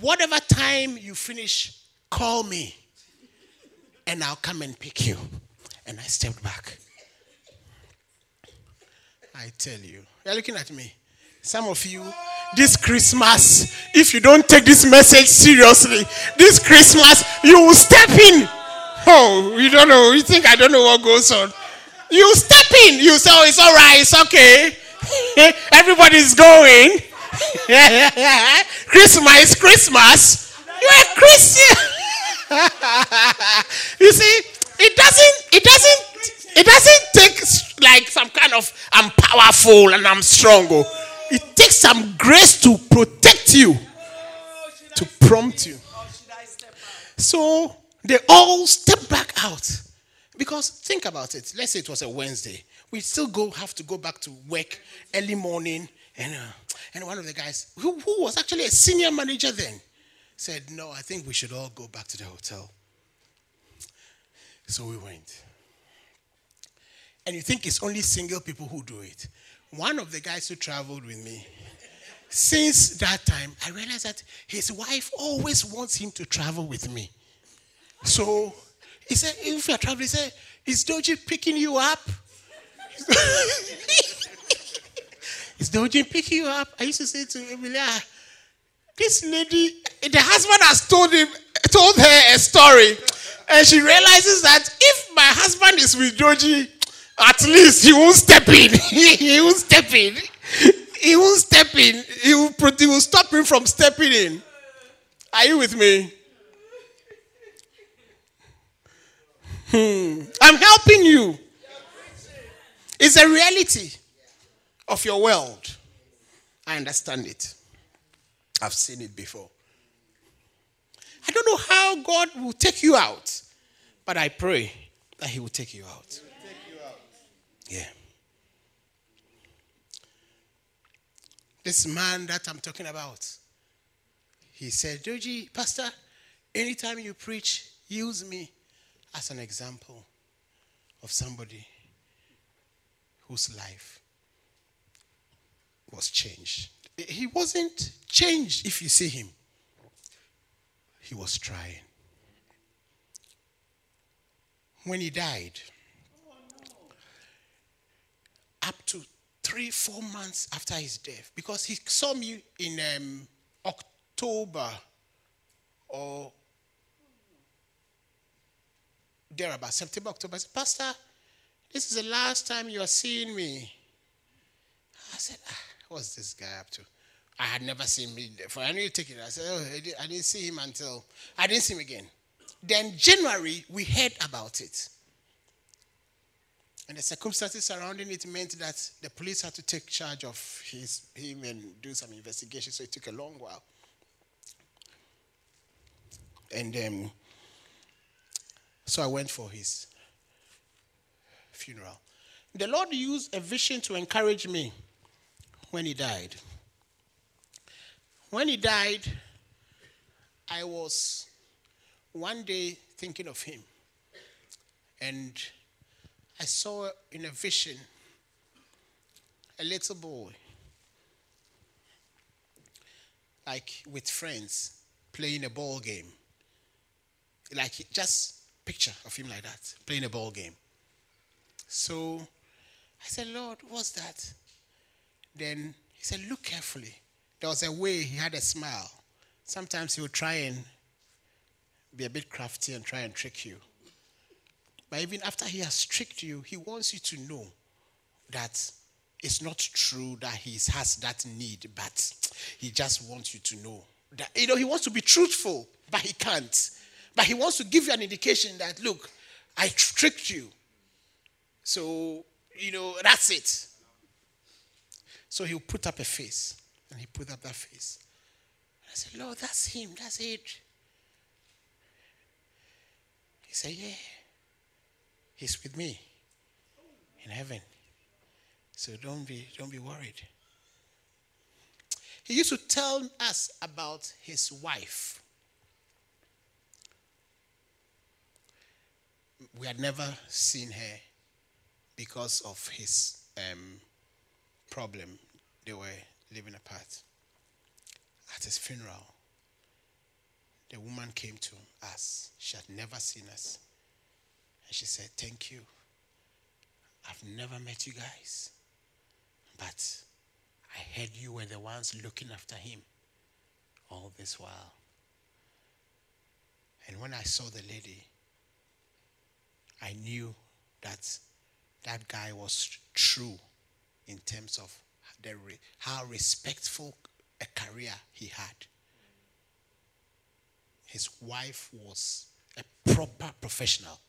Speaker 1: Whatever time you finish, call me and I'll come and pick you. And I stepped back. I tell you, you're looking at me. Some of you, this Christmas, if you don't take this message seriously, this Christmas, you will step in. Oh, you don't know. You think I don't know what goes on. You step in. You say, oh, it's all right. It's okay. Everybody's going. Christmas, Christmas. You're a Christian. you see, it doesn't, it doesn't, it doesn't take like some kind of I'm powerful and I'm strong. oh. It takes some grace to protect you, to prompt you. So they all step back out. Because think about it. Let's say it was a Wednesday. We still go have to go back to work early morning. And, uh, and one of the guys, who, who was actually a senior manager then, said, No, I think we should all go back to the hotel. So we went. And you think it's only single people who do it. One of the guys who traveled with me, since that time, I realized that his wife always wants him to travel with me. So he said, if you're traveling, he said, is Doji picking you up? is Doji picking you up? I used to say to Emilia, this lady, the husband has told him, told her a story, and she realizes that if my husband is with Doji, at least he won't step in. he won't step in. He won't step in. He will, he will stop him from stepping in. Are you with me? Hmm. I'm helping you. It's a reality of your world. I understand it. I've seen it before. I don't know how God will take you out, but I pray that He will take you out. Yeah. This man that I'm talking about, he said, Joji, Pastor, anytime you preach, use me as an example of somebody whose life was changed. He wasn't changed if you see him. He was trying. When he died, up to three, four months after his death, because he saw me in um, October or there about September, October. I said, Pastor, this is the last time you are seeing me. I said, ah, what's this guy up to? I had never seen him before. I knew you take it. I said, oh, I didn't see him until I didn't see him again. Then January, we heard about it. And the circumstances surrounding it meant that the police had to take charge of his, him and do some investigation, so it took a long while. And um, so I went for his funeral. The Lord used a vision to encourage me when he died. When he died, I was one day thinking of him. And I saw in a vision a little boy, like with friends, playing a ball game. Like just picture of him like that, playing a ball game. So I said, Lord, what's that? Then he said, Look carefully. There was a way he had a smile. Sometimes he would try and be a bit crafty and try and trick you. But even after he has tricked you, he wants you to know that it's not true that he has that need, but he just wants you to know that you know he wants to be truthful, but he can't. But he wants to give you an indication that, look, I tricked you. So, you know, that's it. So he'll put up a face. And he put up that face. I said, Lord, that's him. That's it. He said, Yeah. He's with me in heaven. So don't be don't be worried. He used to tell us about his wife. we had never seen her because of his um, problem. They were living apart. At his funeral, the woman came to us. She had never seen us. And she said, Thank you. I've never met you guys. But I heard you were the ones looking after him all this while. And when I saw the lady, I knew that that guy was true in terms of the, how respectful a career he had. His wife was a proper professional.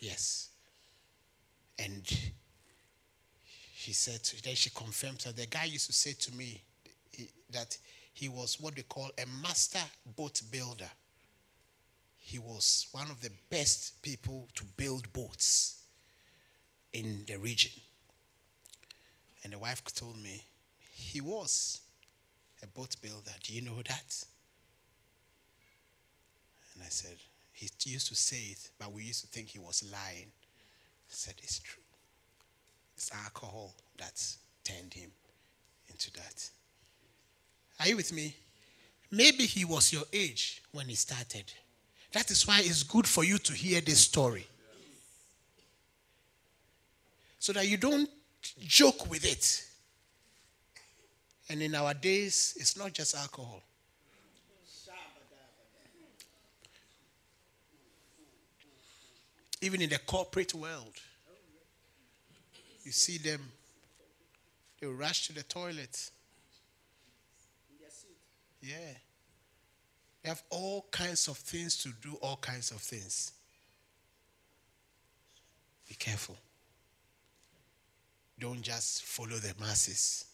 Speaker 1: Yes. And she said, then she confirmed that the guy used to say to me that he was what they call a master boat builder he was one of the best people to build boats in the region. And the wife told me, he was a boat builder. Do you know that? And I said, he used to say it, but we used to think he was lying. I said, it's true. It's alcohol that turned him into that. Are you with me? Maybe he was your age when he started. That is why it's good for you to hear this story. So that you don't joke with it. And in our days, it's not just alcohol. Even in the corporate world, you see them, they rush to the toilet. Yeah. They have all kinds of things to do, all kinds of things. Be careful. Don't just follow the masses.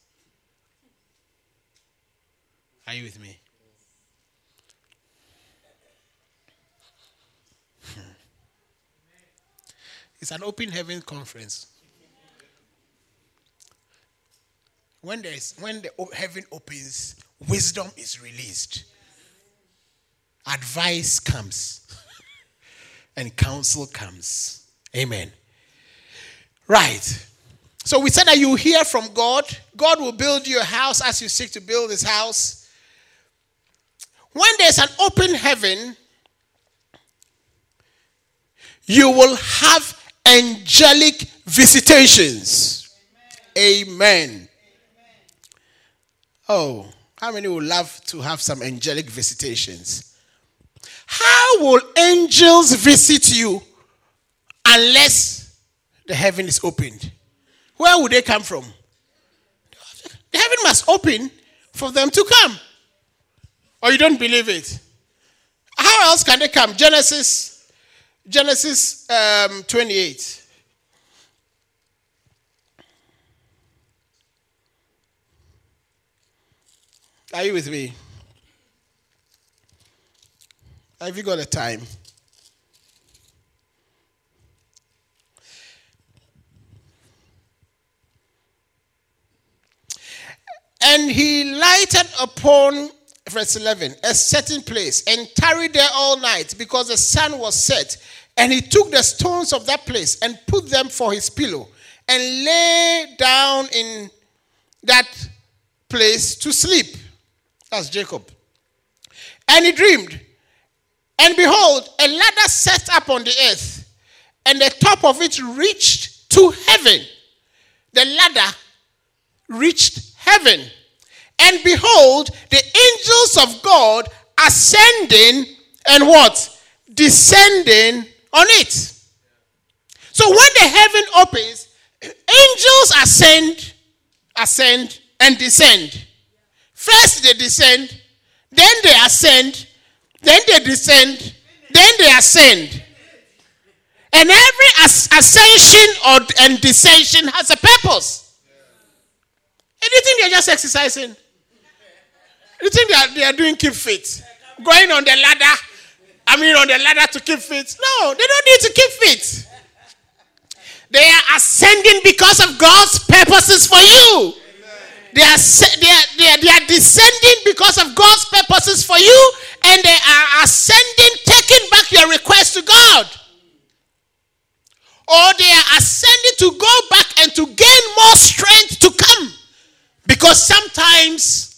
Speaker 1: Are you with me? Hmm. It's an open heaven conference. When there's when the heaven opens, wisdom is released advice comes and counsel comes. Amen. Right. So we said that you hear from God. God will build your house as you seek to build his house. When there's an open heaven, you will have angelic visitations. Amen. Oh, how many would love to have some angelic visitations? How will angels visit you unless the heaven is opened? Where would they come from? The heaven must open for them to come. Or you don't believe it? How else can they come? Genesis, Genesis um, 28. Are you with me? Have you got a time? And he lighted upon, verse 11, a certain place and tarried there all night because the sun was set. And he took the stones of that place and put them for his pillow and lay down in that place to sleep. That's Jacob. And he dreamed. And behold, a ladder set up on the earth, and the top of it reached to heaven. The ladder reached heaven. And behold, the angels of God ascending and what? Descending on it. So when the heaven opens, angels ascend, ascend, and descend. First they descend, then they ascend, then they descend, then they ascend. And every ascension or and descension has a purpose. Anything they're just exercising? You think they are, they are doing keep fit? Going on the ladder? I mean, on the ladder to keep fit? No, they don't need to keep fit. They are ascending because of God's purposes for you. They are, they, are, they, are, they are descending because of God's purposes for you, and they are ascending, taking back your request to God. Or they are ascending to go back and to gain more strength to come. Because sometimes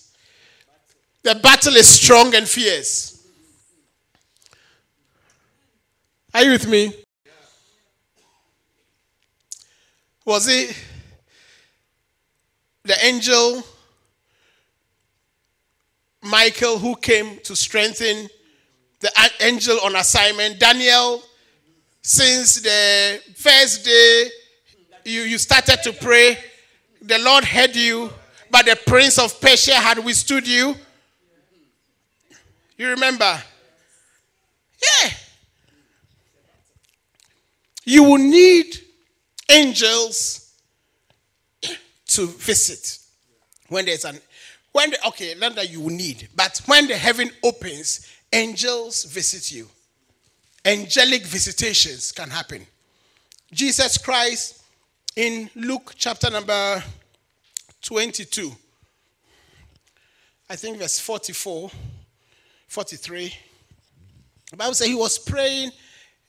Speaker 1: the battle is strong and fierce. Are you with me? Was it the angel Michael who came to strengthen the angel on assignment? Daniel, since the first day you, you started to pray, the Lord heard you, but the prince of Persia had withstood you. You remember? Yeah. You will need angels to visit when there's an when the, okay not that you will need but when the heaven opens angels visit you angelic visitations can happen jesus christ in luke chapter number 22 i think verse 44 43 the bible says he was praying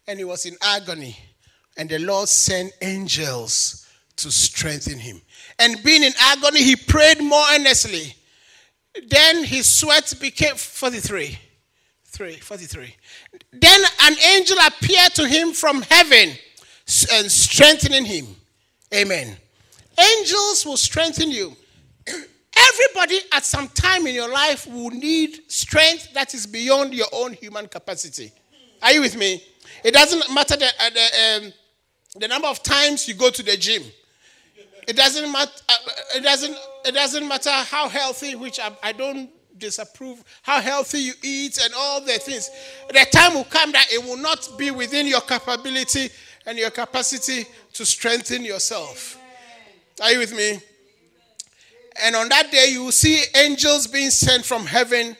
Speaker 1: and he was in agony and the lord sent angels to strengthen him and being in agony, he prayed more earnestly. Then his sweat became 43. 3, 43. Then an angel appeared to him from heaven and strengthening him. Amen. Angels will strengthen you. Everybody at some time in your life will need strength that is beyond your own human capacity. Are you with me? It doesn't matter the, uh, the, um, the number of times you go to the gym. It doesn't matter. Uh, it doesn't. It doesn't matter how healthy, which I, I don't disapprove, how healthy you eat and all the things. The time will come that it will not be within your capability and your capacity to strengthen yourself. Are you with me? And on that day, you will see angels being sent from heaven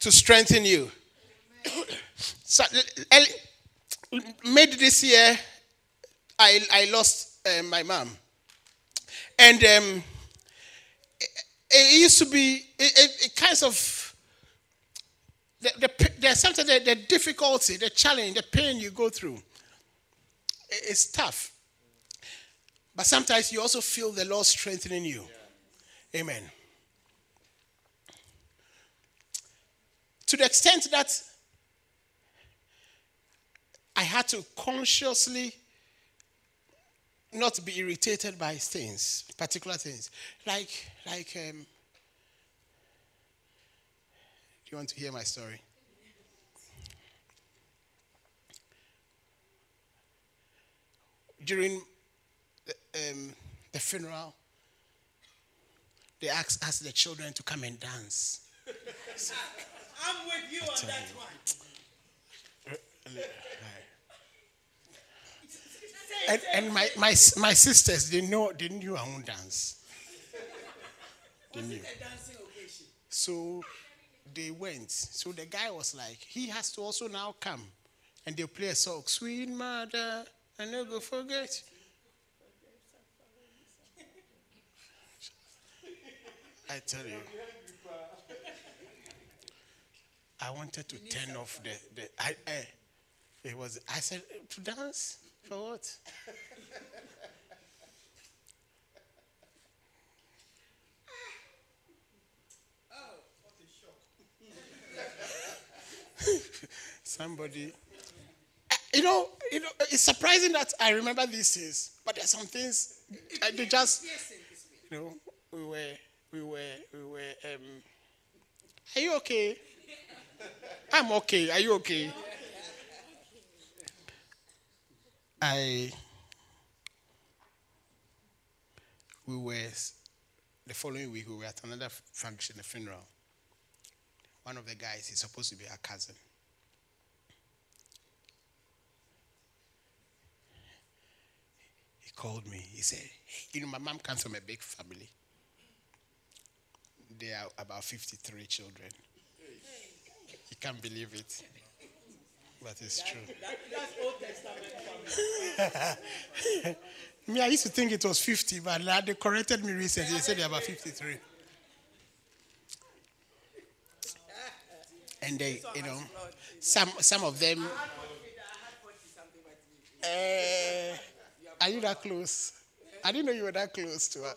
Speaker 1: to strengthen you. so, mid this year, I, I lost uh, my mom. And um, it, it, used to be, it, it kinds of, the, the, there's the, the difficulty, the challenge, the pain you go through. It's tough. But sometimes you also feel the Lord strengthening you. Amen. To the extent that I had to consciously not be irritated by things, particular things. Like, like, um, do you want to hear my story? During um, the funeral, they asked, asked the children to come and dance.
Speaker 2: So, I'm with you on that one.
Speaker 1: And, and my, my, my sisters, they know, they knew I won't dance. They knew.
Speaker 2: it a dancing occasion?
Speaker 1: So they went. So the guy was like, he has to also now come. And they play a song, Sweet Mother, I never forget. I tell you. I wanted to turn off the, the I, I it was I said eh, to dance for what? Oh, what a shock. Somebody Uh, you know, you know, it's surprising that I remember these things, but there's some things I they just
Speaker 2: Yes, in this way.
Speaker 1: you know, we were, we were, we were. Um, are you okay? I'm okay. Are you okay? I. We were the following week. We were at another function, a funeral. One of the guys is supposed to be our cousin. He called me. He said, hey, You know, my mom comes from a big family. There are about 53 children. You can't believe it. But it's true.
Speaker 2: That, that's Old Testament family.
Speaker 1: Me, I used to think it was 50, but they corrected me recently. They said they're about 53. And they, you know, some some of them.
Speaker 2: I had 40 something, but you-
Speaker 1: Uh, are you that close? I didn't know you were that close to her.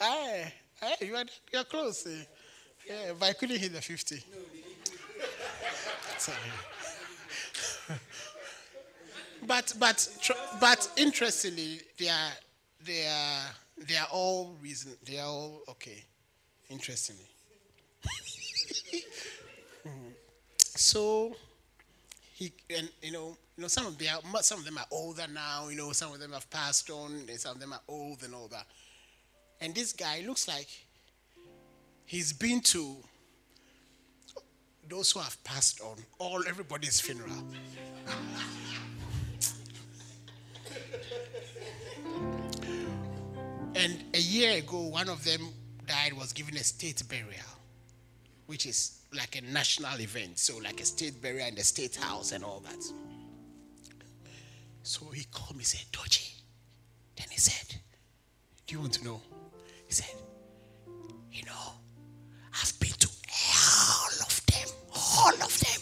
Speaker 1: Ah, ah, you are you're close. eh. Yeah, but I couldn't hit the 50. Sorry. but but tr- but interestingly, they are they are they are all reason they are all okay. Interestingly. so he and you know you know some of them are, some of them are older now you know some of them have passed on and some of them are old and all that and this guy looks like he's been to those who have passed on all everybody's funeral and a year ago one of them died was given a state burial which is like a national event, so like a state burial in the state house and all that. So he called me, said, Doji. Then he said, Do you want to know? Said, You know, I've been to all of them, all of them.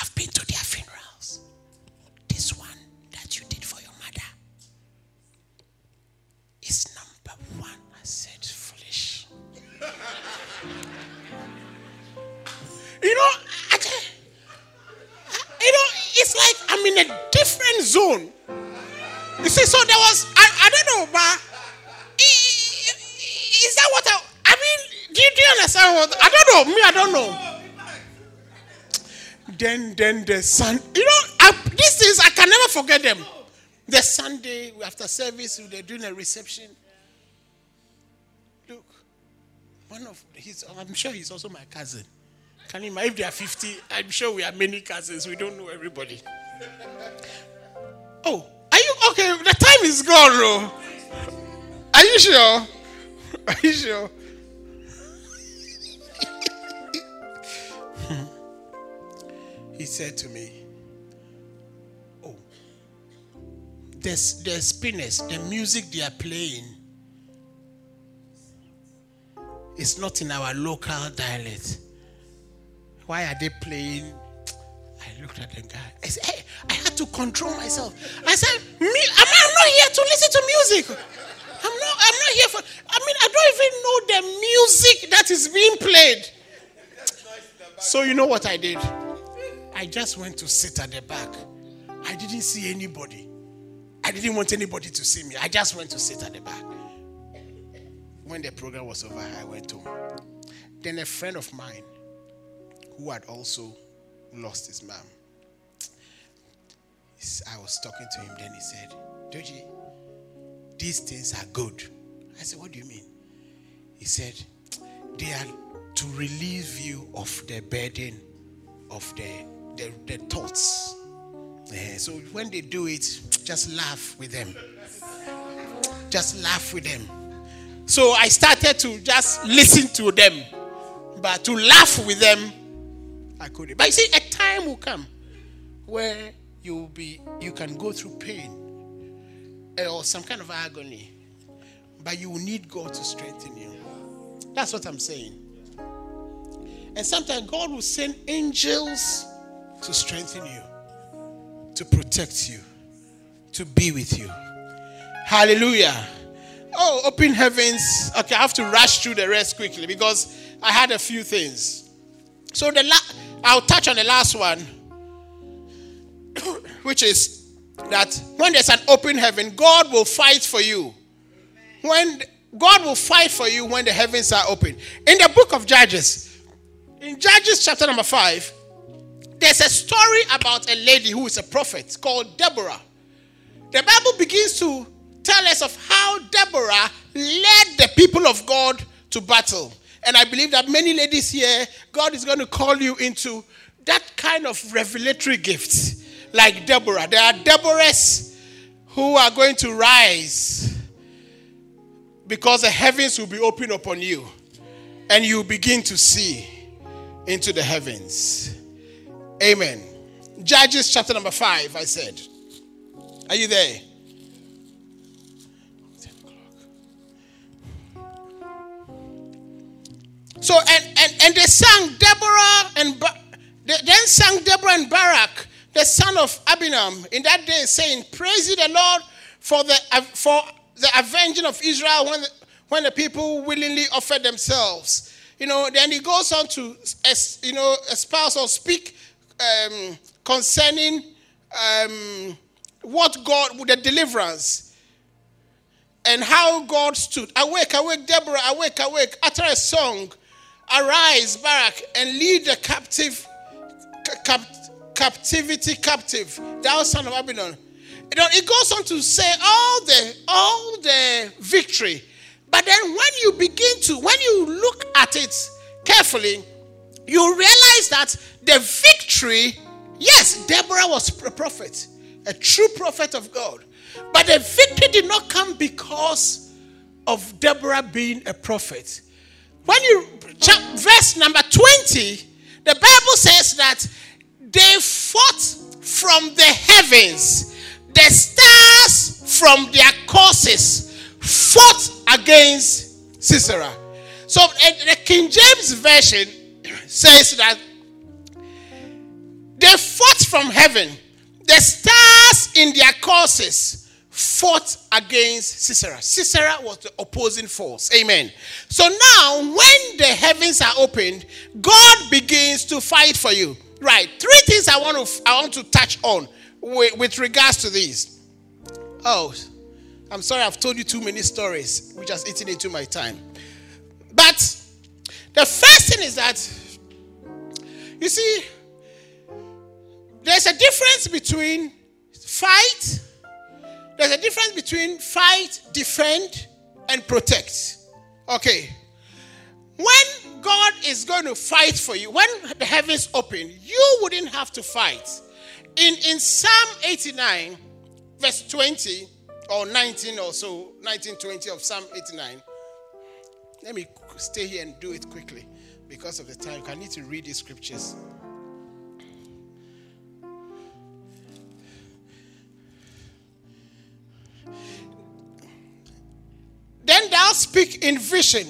Speaker 1: I've been to their funerals. This one that you did for your mother is number one. I said, Foolish. You know, I, you know, it's like I'm in a different zone. You see, so there was, I, I don't know, but what, I don't know, me, I don't know. Then, then the sun, you know, I, these things, I can never forget them. The Sunday after service, they're doing a reception. Look, one of his, I'm sure he's also my cousin. Can you imagine if they are 50? I'm sure we are many cousins. We don't know everybody. Oh, are you okay? The time is gone, bro. Are you sure? Are you sure? He said to me, Oh, there's, there's spinners, the music they are playing is not in our local dialect. Why are they playing? I looked at the guy. I said, hey, I had to control myself. I said, me, am I not here to listen to music. I'm not, I'm not here for, I mean, I don't even know the music that is being played. So, you know what I did? I just went to sit at the back. I didn't see anybody. I didn't want anybody to see me. I just went to sit at the back. When the program was over, I went home. Then a friend of mine who had also lost his mom, I was talking to him. Then he said, Doji, these things are good. I said, What do you mean? He said, They are to relieve you of the burden of the, the, the thoughts. Yeah, so when they do it, just laugh with them. Just laugh with them. So I started to just listen to them, but to laugh with them, I couldn't. But you see, a time will come where you will be, you can go through pain eh, or some kind of agony, but you will need God to strengthen you. That's what I'm saying. And sometimes God will send angels to strengthen you, to protect you, to be with you. Hallelujah. Oh, open heavens. Okay, I have to rush through the rest quickly because I had a few things. So the la- I'll touch on the last one, which is that when there's an open heaven, God will fight for you. When God will fight for you when the heavens are open. In the book of Judges, in Judges chapter number 5, there's a story about a lady who is a prophet called Deborah. The Bible begins to tell us of how Deborah led the people of God to battle. And I believe that many ladies here, God is going to call you into that kind of revelatory gift, like Deborah. There are Deborahs who are going to rise because the heavens will be open upon you and you begin to see into the heavens. Amen. Judges chapter number 5, I said. Are you there? So and and and they sang Deborah and they then sang Deborah and Barak, the son of Abinoam, in that day, saying, "Praise the Lord for the for the avenging of Israel when the, when the people willingly offered themselves." You know, then he goes on to you know espouse or speak um, concerning um, what God with the deliverance and how God stood. Awake, awake, Deborah, awake, awake, utter a song Arise, Barak, and lead the captive, cap, captivity captive, thou son of know, it goes on to say all the all the victory. But then when you begin to, when you look at it carefully, you realize that the victory, yes, Deborah was a prophet, a true prophet of God. But the victory did not come because of Deborah being a prophet. When you verse number 20, the Bible says that they fought from the heavens, the stars from their courses fought against Sisera. So the King James Version says that they fought from heaven, the stars in their courses fought against Sisera. Sisera was the opposing force. Amen. So now, when the heavens are opened, God begins to fight for you. Right. Three things I want to I want to touch on with, with regards to these. Oh, I'm sorry, I've told you too many stories, which has eaten into my time. But the first thing is that you see, there's a difference between fight there's a difference between fight, defend, and protect. Okay. When God is going to fight for you, when the heavens open, you wouldn't have to fight. In, in Psalm 89, verse 20 or 19 or so, 19, 20 of Psalm 89. Let me stay here and do it quickly because of the time. I need to read these scriptures. Then thou speak in vision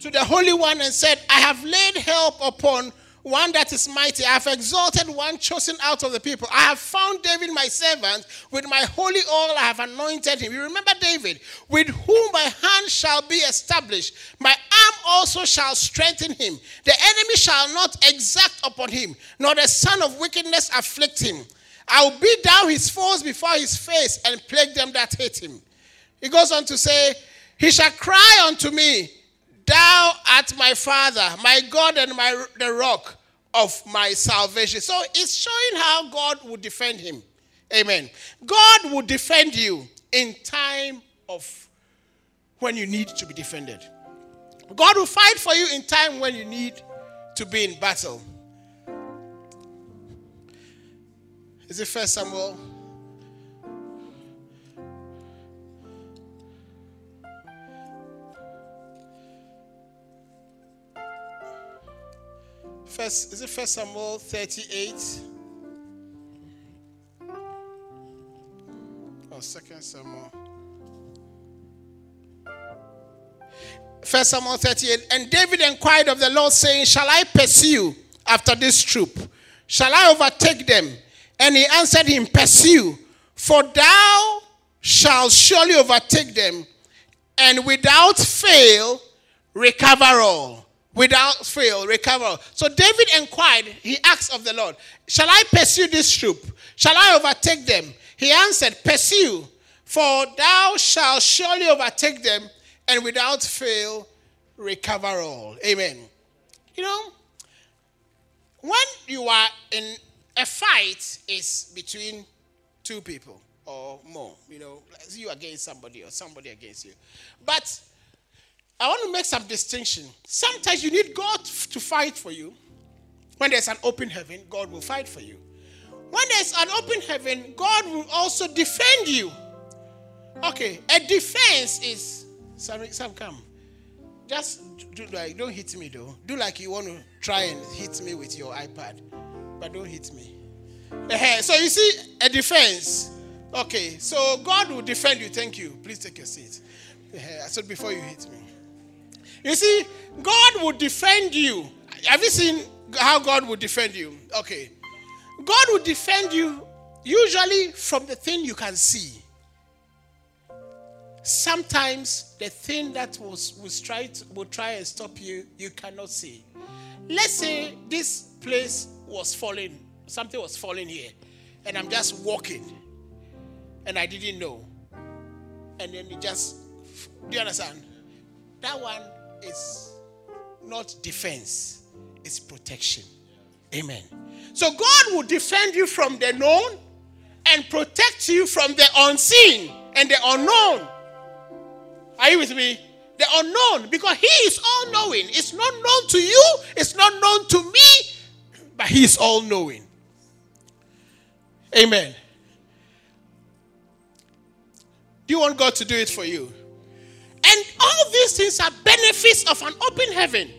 Speaker 1: to the Holy One and said, I have laid help upon one that is mighty. I have exalted one chosen out of the people. I have found David my servant. With my holy oil I have anointed him. You remember David, with whom my hand shall be established. My arm also shall strengthen him. The enemy shall not exact upon him, nor the son of wickedness afflict him. I will beat down his foes before his face and plague them that hate him. He goes on to say, He shall cry unto me, Thou art my Father, my God, and my, the rock of my salvation. So it's showing how God will defend him. Amen. God will defend you in time of when you need to be defended. God will fight for you in time when you need to be in battle. Is it First Samuel? First, is it First Samuel 38? Or Second Samuel? First Samuel 38. And David inquired of the Lord, saying, Shall I pursue after this troop? Shall I overtake them? And he answered him, Pursue, for thou shalt surely overtake them, and without fail recover all. Without fail recover all. So David inquired, he asked of the Lord, Shall I pursue this troop? Shall I overtake them? He answered, Pursue, for thou shalt surely overtake them, and without fail recover all. Amen. You know, when you are in a fight is between two people or more, you know, you against somebody or somebody against you. But I want to make some distinction. Sometimes you need God to fight for you. When there's an open heaven, God will fight for you. When there's an open heaven, God will also defend you. Okay, a defense is some, some come. Just do like don't hit me though. Do like you want to try and hit me with your iPad, but don't hit me. So you see a defense. Okay, so God will defend you. Thank you. Please take your seat. I said before you hit me. You see, God will defend you. Have you seen how God will defend you? Okay. God will defend you usually from the thing you can see. Sometimes the thing that was was try to, will try and stop you, you cannot see. Let's say this place was falling, something was falling here, and I'm just walking, and I didn't know, and then it just do you understand? That one is not defense, it's protection. Amen. So God will defend you from the known and protect you from the unseen and the unknown. Are you with me? The unknown, because He is all knowing. It's not known to you, it's not known to me, but He is all knowing. Amen. Do you want God to do it for you? And all these things are benefits of an open heaven.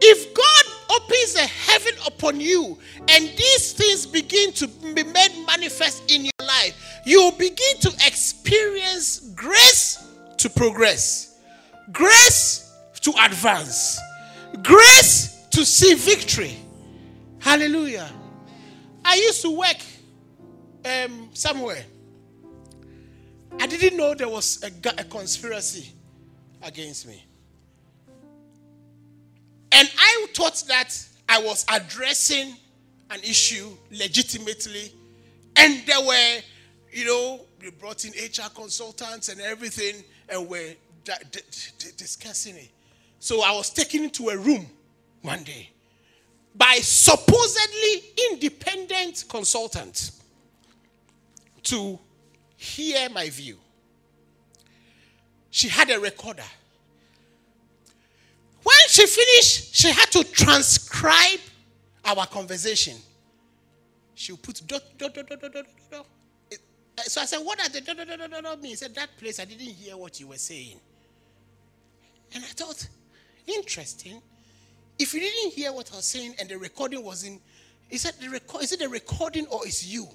Speaker 1: If God opens a heaven upon you and these things begin to be made manifest in your life, you will begin to experience grace to progress, grace to advance, grace to see victory. Hallelujah. I used to work um, somewhere. I didn't know there was a, a conspiracy against me. And I thought that I was addressing an issue legitimately. And there were, you know, we brought in HR consultants and everything and were discussing it. So I was taken into a room one day by supposedly independent consultant to hear my view. She had a recorder. When she finished, she had to transcribe our conversation. She would put dot, dot, dot, dot, dot, dot, dot. So I said, What are the dot, dot, dot, dot mean? He said, That place, I didn't hear what you were saying. And I thought, Interesting. If you didn't hear what I was saying and the recording was in, he said, the record, Is it the recording or is you?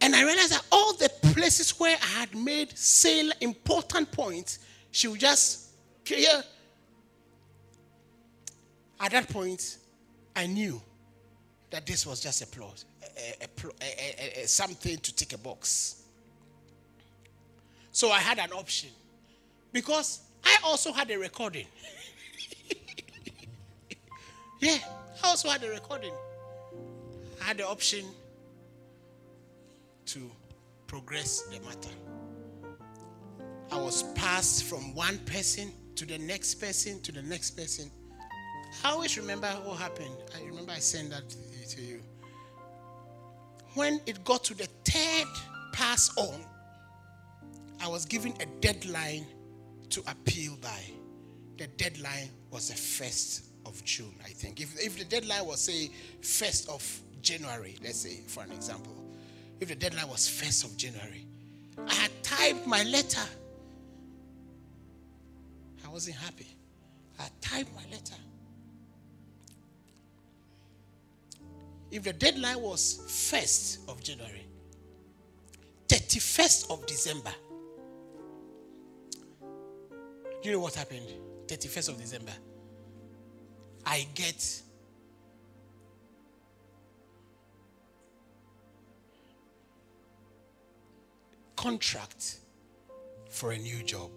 Speaker 1: And I realized that all the places where I had made sale important points, she would just clear. At that point, I knew that this was just a plot, a, a, pl- a- a- a- something to tick a box. So I had an option because I also had a recording. yeah, I also had a recording. I had the option to progress the matter. I was passed from one person to the next person to the next person. I always remember what happened. I remember I sent that to you. When it got to the third pass on, I was given a deadline to appeal by. The deadline was the 1st of June, I think. If, if the deadline was, say, 1st of January, let's say, for an example, if the deadline was 1st of January, I had typed my letter. I wasn't happy. I typed my letter. If the deadline was 1st of January, 31st of December, you know what happened? 31st of December. I get contract for a new job.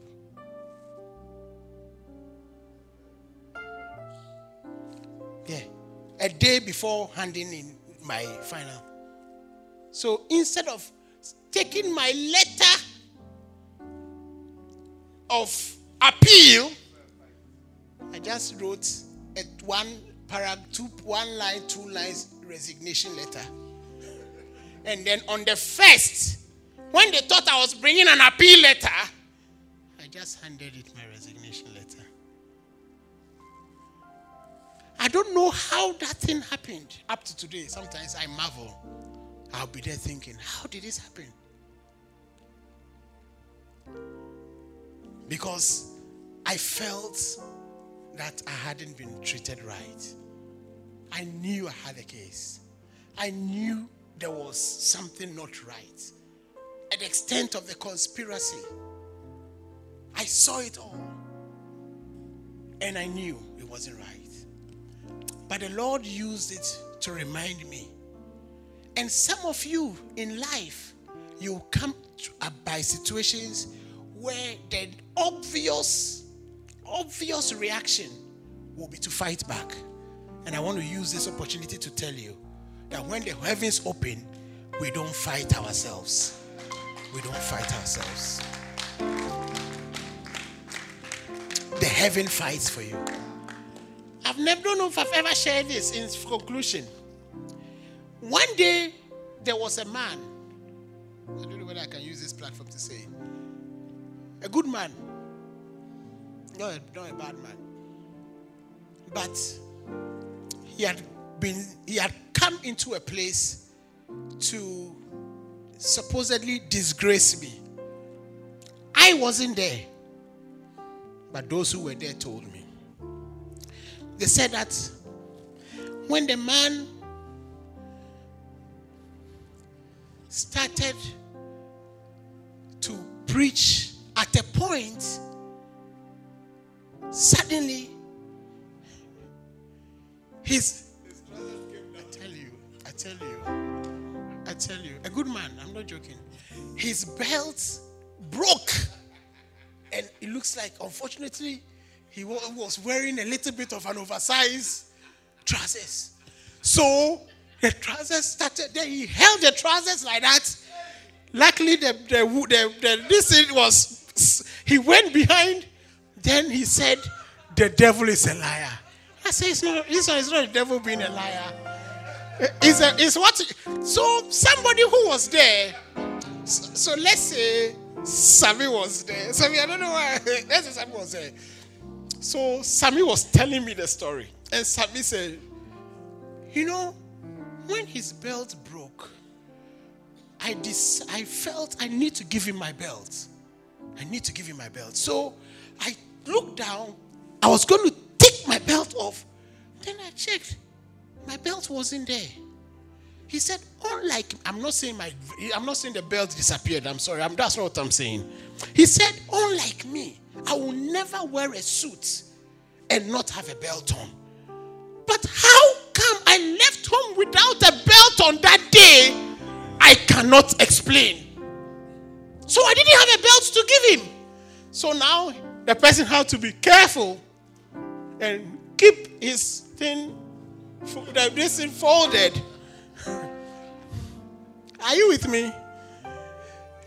Speaker 1: Yeah. A day before handing in my final. So instead of taking my letter of appeal, I just wrote a one paragraph, two one line, two lines resignation letter. And then on the first, when they thought I was bringing an appeal letter, I just handed it my resignation letter. I don't know how that thing happened up to today. Sometimes I marvel. I'll be there thinking, how did this happen? Because I felt that I hadn't been treated right. I knew I had a case. I knew there was something not right. At the extent of the conspiracy, I saw it all. And I knew it wasn't right. But the Lord used it to remind me. And some of you in life, you come to, uh, by situations where the obvious, obvious reaction will be to fight back. And I want to use this opportunity to tell you that when the heavens open, we don't fight ourselves. We don't fight ourselves. The heaven fights for you. I've never don't know if I've ever shared this in conclusion. One day there was a man. I don't know whether I can use this platform to say. A good man. Not a, not a bad man. But he had been he had come into a place to supposedly disgrace me. I wasn't there. But those who were there told me. They said that when the man started to preach at a point, suddenly his. I tell you, I tell you, I tell you, a good man, I'm not joking. His belt broke. And it looks like, unfortunately, he was wearing a little bit of an oversized trousers. So the trousers started, then he held the trousers like that. Luckily, the, the, the, the, this was, he went behind. Then he said, The devil is a liar. I say, It's not, it's not, it's not the devil being a liar. It's, a, it's what, so somebody who was there, so, so let's say Sammy was there. Sammy, I don't know why. Let's say Sammy was there. So Sammy was telling me the story. And Sammy said, You know, when his belt broke, I, dis- I felt I need to give him my belt. I need to give him my belt. So I looked down. I was going to take my belt off. Then I checked. My belt wasn't there. He said, unlike, I'm not saying my, I'm not saying the belt disappeared. I'm sorry. I'm, that's not what I'm saying. He said, unlike me, I will never wear a suit and not have a belt on. But how come I left home without a belt on that day? I cannot explain. So I didn't have a belt to give him. So now the person had to be careful and keep his thing, this thing folded. Are you with me?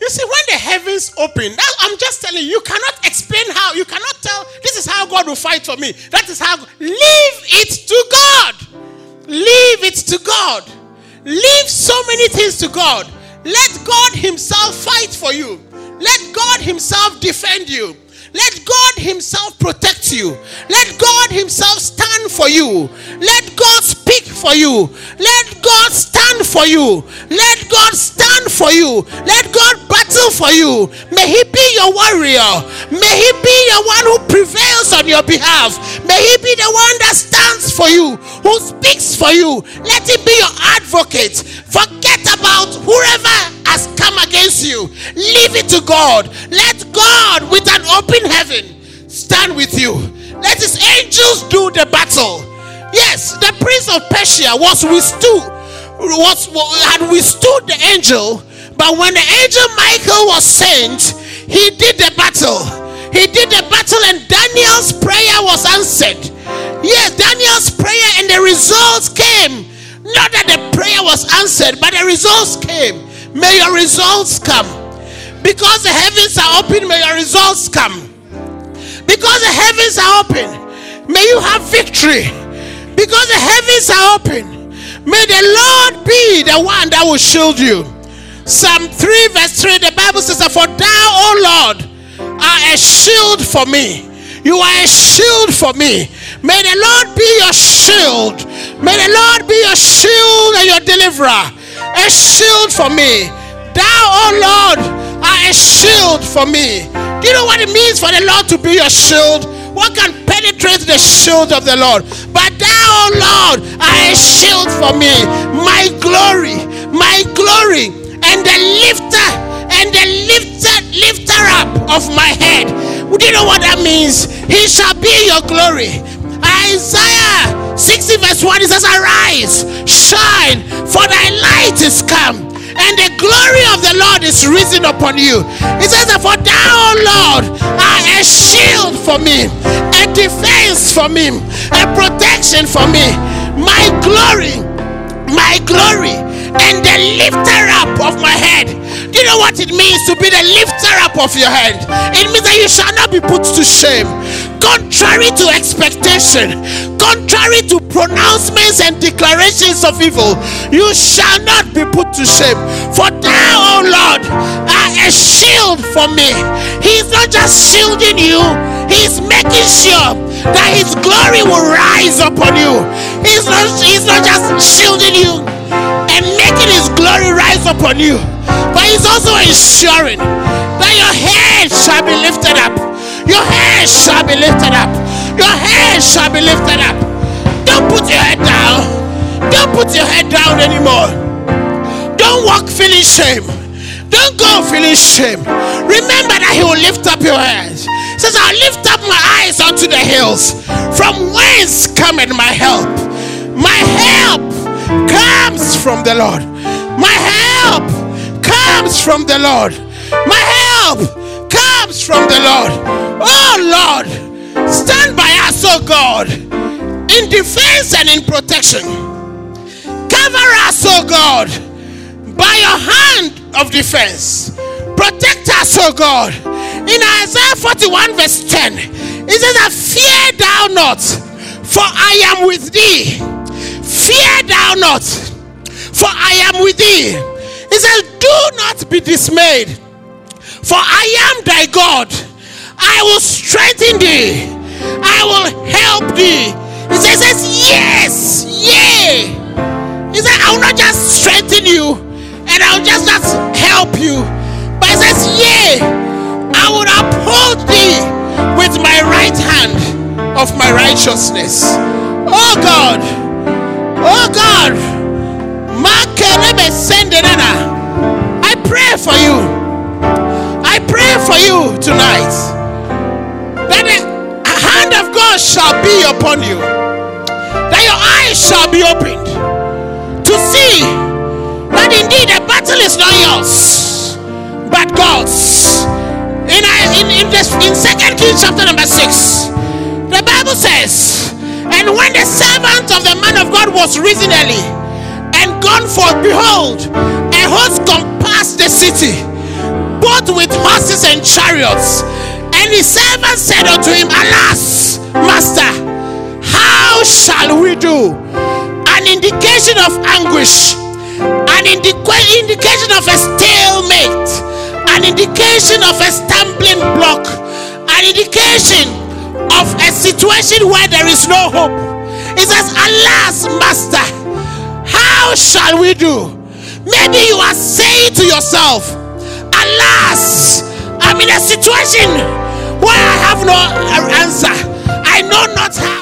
Speaker 1: You see, when the heavens open, I'm just telling you, you cannot explain how, you cannot tell, this is how God will fight for me. That is how, leave it to God. Leave it to God. Leave so many things to God. Let God Himself fight for you. Let God Himself defend you. Let God Himself protect you. Let God Himself stand for you. Let God speak for you. Let God stand for you. Let God stand for you. Let God battle for you. May He be your warrior. May He be your one who prevails on your behalf. May He be the one that stands for you, who speaks for you. Let Him be your advocate. Forget about whoever has come against you. Leave it to God. Let God, with an open heaven, stand with you. Let His angels do the battle. Yes, the prince of Persia was withstood, was had withstood the angel, but when the angel Michael was sent, he did the battle. He did the battle, and Daniel's prayer was answered. Yes, Daniel's prayer and the results came. Not that the prayer was answered, but the results came. May your results come. Because the heavens are open, may your results come. Because the heavens are open, may you have victory. Because the heavens are open, may the Lord be the one that will shield you. Psalm 3, verse 3, the Bible says, For thou, O Lord, are a shield for me. You are a shield for me. May the Lord be your shield. May the Lord be your shield and your deliverer. A shield for me. Thou, O Lord, are a shield for me. Do you know what it means for the Lord to be your shield? What can penetrate the shield of the Lord? But thou, O Lord, are a shield for me, my glory, my glory, and the lifter, and the lifter, lifter up of my head. Do you know what that means? He shall be your glory. Isaiah 60 verse 1 it says, Arise, shine, for thy light is come and the glory of the Lord is risen upon you. He says, For thou, O Lord, are a shield for me, a defense for me, a protection for me, my glory, my glory, and the lifter up of my head. Do you know what it means to be the lifter up of your head? It means that you shall not be put to shame contrary to expectation, contrary to pronouncements and declarations of evil, you shall not be put to shame. For thou, O Lord, are a shield for me. He's not just shielding you, he's making sure that his glory will rise upon you. He's not, he's not just shielding you and making his glory rise upon you, but he's also ensuring that your head shall be lifted up your head shall be lifted up. Your head shall be lifted up. Don't put your head down. Don't put your head down anymore. Don't walk feeling shame. Don't go feeling shame. Remember that He will lift up your head. says, I'll lift up my eyes unto the hills. From whence cometh my help? My help comes from the Lord. My help comes from the Lord. My help comes from the Lord. Oh Lord, stand by us, oh God, in defense and in protection. Cover us, oh God, by your hand of defense. Protect us, oh God. In Isaiah 41, verse 10, it says fear thou not, for I am with thee. Fear thou not, for I am with thee. He says, Do not be dismayed for I am thy God. I will strengthen thee. I will help thee. He says, Yes, yea. He said, I will not just strengthen you and I'll just not help you. But he says, Yea, I will uphold thee with my right hand of my righteousness. Oh God. Oh God. I pray for you. I pray for you tonight. That the hand of God shall be upon you, that your eyes shall be opened to see that indeed the battle is not yours, but God's. In, uh, in, in, this, in 2 Kings chapter number 6, the Bible says, And when the servant of the man of God was risen gone forth, behold, a host compassed the city, both with horses and chariots. And his servant said unto him, Alas, master, how shall we do? An indication of anguish, an indica- indication of a stalemate, an indication of a stumbling block, an indication of a situation where there is no hope. He says, Alas, master, how shall we do? Maybe you are saying to yourself, Alas, I'm in a situation where I have no answer. I know not how.